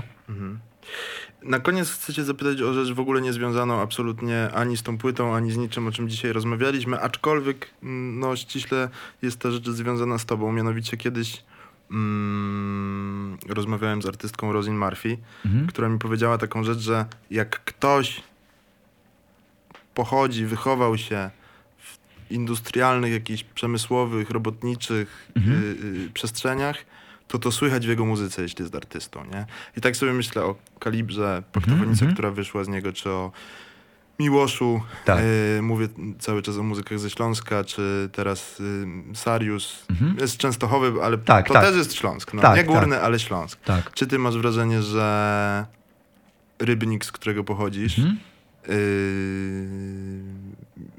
Na koniec chcę cię zapytać o rzecz w ogóle niezwiązaną absolutnie ani z tą płytą, ani z niczym, o czym dzisiaj rozmawialiśmy, aczkolwiek mm, no, ściśle jest ta rzecz związana z tobą. Mianowicie kiedyś mm, rozmawiałem z artystką Rosin Murphy, Mhm. która mi powiedziała taką rzecz, że jak ktoś pochodzi, wychował się w industrialnych, jakichś przemysłowych, robotniczych y, y, przestrzeniach, to to słychać w jego muzyce, jeśli jest artystą, nie? I tak sobie myślę o Kalibrze, Paktowanicy, mhm. która wyszła z niego, czy o Miłoszu, Tak. y, mówię cały czas o muzykach ze Śląska, czy teraz y, Sarius, Mhm. jest Częstochowy, ale Tak, to tak. też jest Śląsk, no. Tak, nie tak. górny, ale Śląsk. Tak. Czy ty masz wrażenie, że Rybnik, z którego pochodzisz, Mhm. Yy,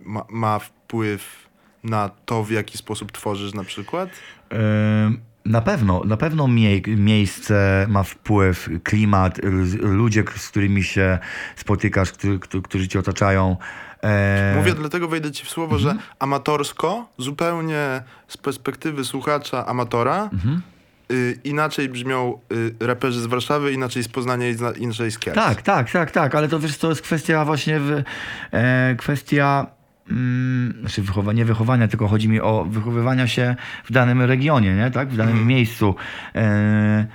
ma, ma wpływ na to, w jaki sposób tworzysz na przykład? Ym, Na pewno, na pewno mie miejsce ma wpływ, klimat, ludzie, z którymi się spotykasz, którzy, którzy, cię otaczają. E, Mówię, dlatego wejdę ci w słowo, że amatorsko, zupełnie z perspektywy słuchacza amatora, y, inaczej brzmią y, raperzy z Warszawy, inaczej z Poznania i inaczej z Kielc. Tak, tak, tak, tak, ale to wiesz, to jest kwestia właśnie, w, e, kwestia mm, znaczy wychowania, nie wychowania, tylko chodzi mi o wychowywania się w danym regionie, nie? tak? w danym miejscu. E,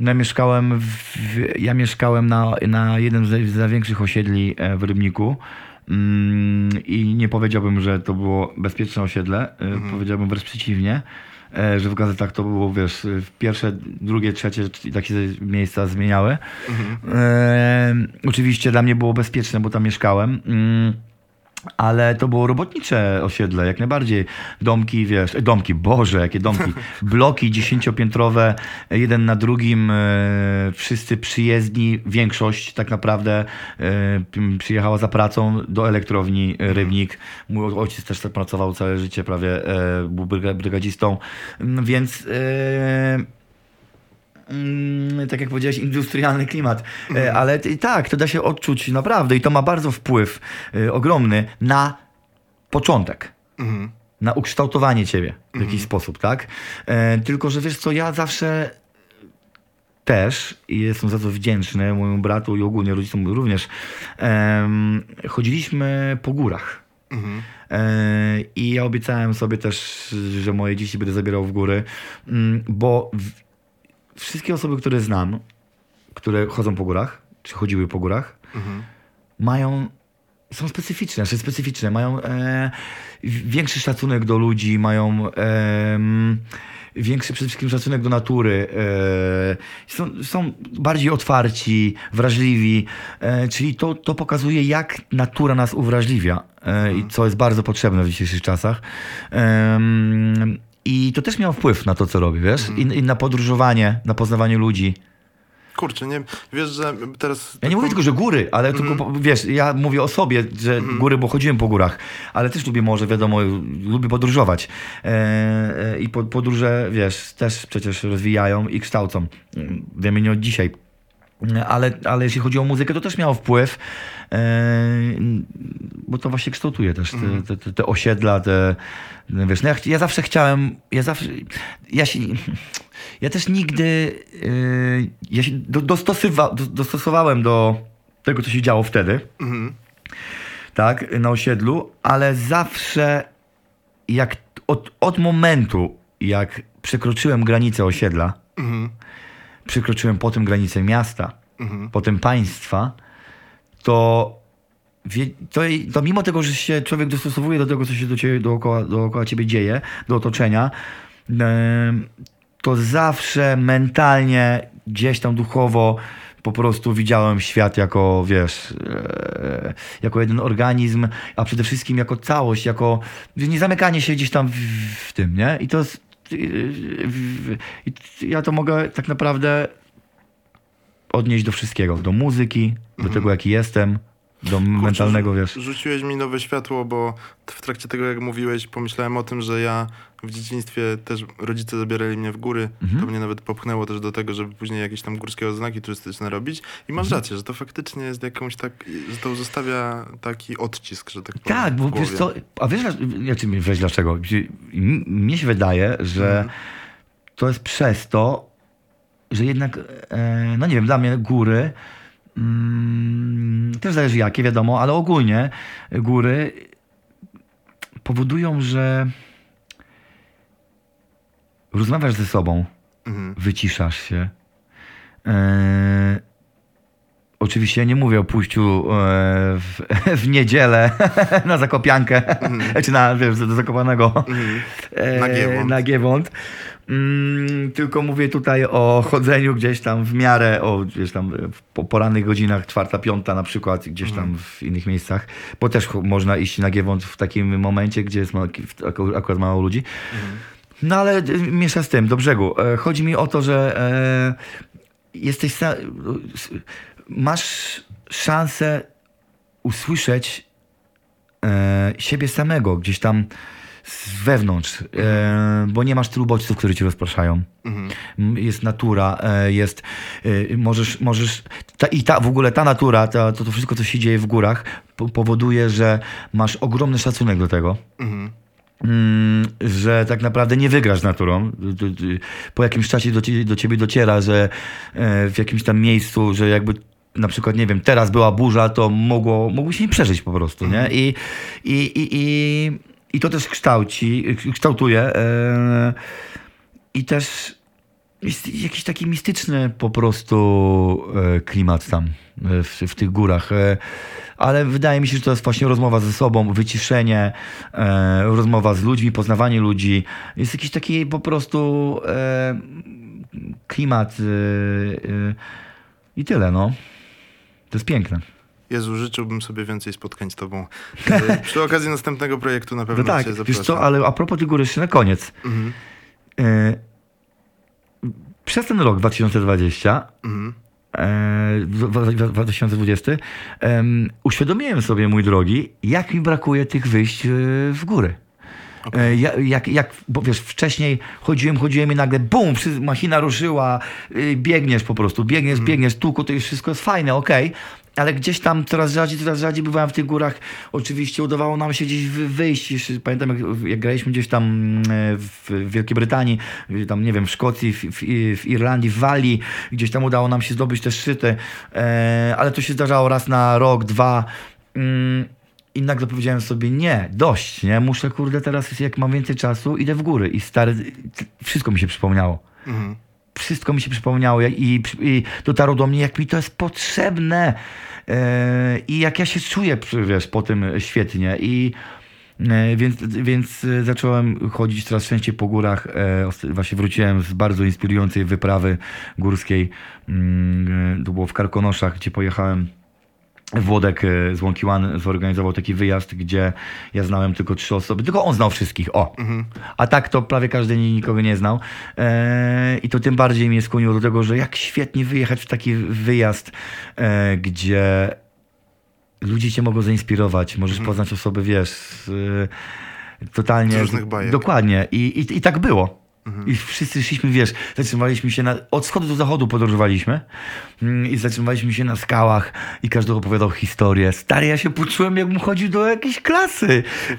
no ja mieszkałem, w, ja mieszkałem na, na jednym z, największych osiedli e, w Rybniku. Mm, I nie powiedziałbym, że to było bezpieczne osiedle. e, Powiedziałbym wręcz przeciwnie. E, Że w gazetach to było, wiesz, pierwsze, drugie, trzecie i takie miejsca zmieniały. E, oczywiście dla mnie było bezpieczne, bo tam mieszkałem. Ale to było robotnicze osiedle, jak najbardziej. Domki, wiesz, e, domki, Boże, jakie domki. [LAUGHS] Bloki dziesięciopiętrowe, jeden na drugim, e, wszyscy przyjezdni, większość tak naprawdę e, przyjechała za pracą do elektrowni Rybnik. Mój ojciec też tak pracował całe życie, prawie był bryga- brygadzistą, Mm, więc... E, mm, tak jak powiedziałeś, industrialny klimat. E, Ale t- tak, to da się odczuć naprawdę i to ma bardzo wpływ e, ogromny na początek. Mhm. Na ukształtowanie ciebie w jakiś sposób, tak? E, tylko, że wiesz co, ja zawsze też i jestem za to wdzięczny mojemu bratu i ogólnie rodzicom również. em, chodziliśmy po górach. Mhm. E, I ja obiecałem sobie też, że moje dzieci będę zabierał w góry, mm, bo wszystkie osoby, które znam, które chodzą po górach, czy chodziły po górach, Mhm. mają, są specyficzne, znaczy specyficzne, mają e, większy szacunek do ludzi, mają em, większy przede wszystkim szacunek do natury, e, są, są bardziej otwarci, wrażliwi, e, czyli to, to pokazuje, jak natura nas uwrażliwia e, i co jest bardzo potrzebne w dzisiejszych czasach. I to też miało wpływ na to, co robię, wiesz? I, I na podróżowanie, na poznawanie ludzi. Kurczę, nie wiesz, że teraz. Ja nie mówię tylko, że góry, ale tylko, po- wiesz, ja mówię o sobie, że góry, bo chodziłem po górach, ale też lubię może, wiadomo, lubię podróżować. E, e, I po, podróże, wiesz, też przecież rozwijają i kształcą. Mm, Wiemy nie od dzisiaj. Ale, ale jeśli chodzi o muzykę, to też miało wpływ, bo to właśnie kształtuje też te, te, te, te osiedla, te, wiesz, no ja, ja zawsze chciałem, ja zawsze, ja się, ja też nigdy, e, ja się dostosowałem do tego, co się działo wtedy, Mhm. tak, na osiedlu, ale zawsze jak od, od momentu, jak przekroczyłem granicę osiedla, Mhm. przekroczyłem potem granicę miasta, Mhm. potem państwa, to, to, to mimo tego, że się człowiek dostosowuje do tego, co się do ciebie, dookoła, dookoła ciebie dzieje, do otoczenia, to zawsze mentalnie, gdzieś tam duchowo po prostu widziałem świat jako, wiesz, e, jako jeden organizm, a przede wszystkim jako całość, jako nie zamykanie się gdzieś tam w, w tym, nie? I to jest, ja to mogę tak naprawdę odnieść do wszystkiego. Do muzyki, do tego jaki jestem, do mentalnego, rzu- wiesz. Rzuciłeś mi nowe światło, bo w trakcie tego, jak mówiłeś, pomyślałem o tym, że ja w dzieciństwie też rodzice zabierali mnie w góry. Mhm. To mnie nawet popchnęło też do tego, żeby później jakieś tam górskie oznaki turystyczne robić. I masz Mhm. rację, że to faktycznie jest jakąś tak, że to zostawia taki odcisk, że tak powiem. Tak, bo wiesz co, a wiesz, znaczy, wiesz dlaczego? Mnie się wydaje, że Mhm. to jest przez to, że jednak, e, no nie wiem, dla mnie góry, mm, też zależy jakie, wiadomo, ale ogólnie góry powodują, że rozmawiasz ze sobą, Mhm. wyciszasz się. E, oczywiście ja nie mówię o pójściu e, w, [LAUGHS] w niedzielę [LAUGHS] na Zakopiankę, [LAUGHS] czy na, wiesz, do Zakopanego Mhm. e, Na Giewont. na Giewont. Mm, tylko mówię tutaj o chodzeniu gdzieś tam w miarę, o gdzieś tam w po porannych godzinach, czwarta, piąta na przykład, gdzieś Mhm. tam w innych miejscach, bo też można iść na Giewont w takim momencie, gdzie jest ma, akurat mało ludzi. Mhm. No ale y, miesza z tym, do brzegu. E, Chodzi mi o to, że e, jesteś masz szansę usłyszeć e, siebie samego gdzieś tam z wewnątrz, e, bo nie masz tylu bodźców, które cię rozpraszają. Mhm. Jest natura, e, jest, e, możesz, możesz, ta, i ta, w ogóle ta natura, ta, to, to wszystko, co się dzieje w górach, po, powoduje, że masz ogromny szacunek do tego. Mhm. Mm, że tak naprawdę nie wygrasz z naturą. Po jakimś czasie do, cie- do ciebie dociera, że w jakimś tam miejscu, że jakby na przykład, nie wiem, teraz była burza, to mogło, mogło się nie przeżyć po prostu, nie? I, i, i, i, i to też kształci, kształtuje e, i też jest jakiś taki mistyczny po prostu e, klimat tam e, w, w tych górach. Ale wydaje mi się, że to jest właśnie rozmowa ze sobą, wyciszenie, rozmowa z ludźmi, poznawanie ludzi. Jest jakiś taki po prostu klimat i tyle, no. To jest piękne. Jezu, życzyłbym sobie więcej spotkań z tobą. E, [LAUGHS] Przy okazji następnego projektu na pewno No tak, cię wiesz zapraszam. co, ale a propos góry, jeszcze na koniec. Mhm, E, przez ten rok 2020 mhm, e, dwa- dwa- 2020 em, uświadomiłem sobie, mój drogi, jak mi brakuje tych wyjść e, w góry. E, ja- Jak, jak, bo wiesz, wcześniej chodziłem, chodziłem i nagle bum, machina ruszyła, biegniesz po prostu, biegniesz, biegniesz, tłuko, to już wszystko jest fajne, okej, ale gdzieś tam coraz rzadziej, coraz rzadziej bywałem w tych górach. Oczywiście udawało nam się gdzieś wy- wyjść. Pamiętam, jak, jak graliśmy gdzieś tam mm, w Wielkiej Brytanii, tam nie wiem, w Szkocji, w, w, w Irlandii, w Walii, gdzieś tam udało nam się zdobyć te szczyty, e, ale to się zdarzało raz na rok, dwa. Mm, i nagle powiedziałem sobie, nie, dość, nie, muszę, kurde, teraz jak mam więcej czasu, idę w góry. I stary, wszystko mi się przypomniało. mhm. Wszystko mi się przypomniało i, i dotarło do mnie, jak mi to jest potrzebne. E, I jak ja się czuję, wiesz, po tym świetnie. I e, więc, więc zacząłem chodzić coraz częściej po górach. E, Właśnie wróciłem z bardzo inspirującej wyprawy górskiej. Mm, To było w Karkonoszach, gdzie pojechałem. Włodek e, z Łąki One zorganizował taki wyjazd, gdzie ja znałem tylko trzy osoby. Tylko on znał wszystkich. O! A tak to prawie każdy ni- nikogo nie znał. E, I to tym bardziej mnie skłoniło do tego, że jak świetnie wyjechać w taki wyjazd, e, gdzie ludzie cię mogą zainspirować. Możesz poznać osoby, wiesz, e, totalnie. Z różnych bajek. Dokładnie. I, i, I tak było. I wszyscy szliśmy, wiesz, zatrzymaliśmy się na, od wschodu do zachodu podróżowaliśmy mm, i zatrzymaliśmy się na skałach i każdy opowiadał historię. Stary, ja się poczułem, jakbym chodził do jakiejś klasy. E,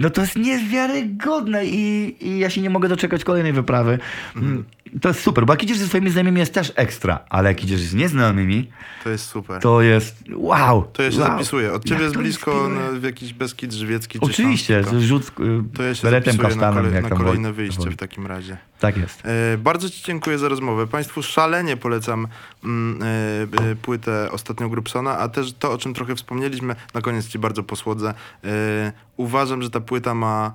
no to jest niewiarygodne i, i ja się nie mogę doczekać kolejnej wyprawy. Mm, To jest super, bo jak idziesz ze swoimi znajomymi jest też ekstra, ale jak idziesz z nieznajomymi, To jest super. to jest wow. To ja się wow. zapisuję. Od ciebie Jak jest blisko no, w jakiś Beskid Żywiecki czy Oczywiście, rzut y, To ja się na, kasztanem, kolej, jak na kolejne wyjście w takim razie. Tak jest. E, bardzo Ci dziękuję za rozmowę. Państwu szalenie polecam mm, e, e, płytę ostatnio Grupsona, a też to, o czym trochę wspomnieliśmy, na koniec Ci bardzo posłodzę. Uważam, że ta płyta ma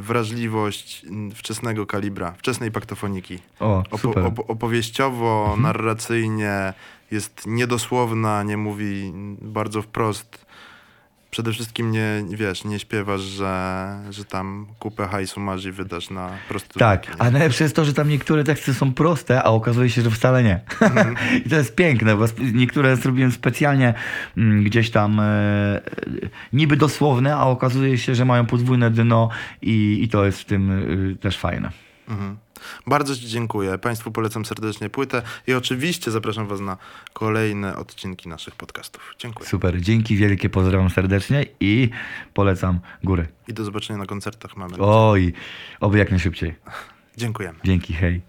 wrażliwość wczesnego kalibra, wczesnej paktofoniki. O, super. opo- opowieściowo, narracyjnie, jest niedosłowna, nie mówi bardzo wprost. Przede wszystkim nie, wiesz, nie śpiewasz, że, że tam kupę hajsu masz i wydasz na prostytutki. Tak, a najlepsze jest to, że tam niektóre teksty są proste, a okazuje się, że wcale nie. Mhm. [LAUGHS] I to jest piękne, bo niektóre zrobiłem specjalnie mm, gdzieś tam e, niby dosłowne, a okazuje się, że mają podwójne dno i, i to jest w tym y, też fajne. Mhm. Bardzo Ci dziękuję. Państwu polecam serdecznie płytę i oczywiście zapraszam Was na kolejne odcinki naszych podcastów. Dziękuję. Super, dzięki wielkie, pozdrawiam serdecznie i polecam górę. I do zobaczenia na koncertach mamy. Oj, oby jak najszybciej. Dziękujemy. Dzięki, hej.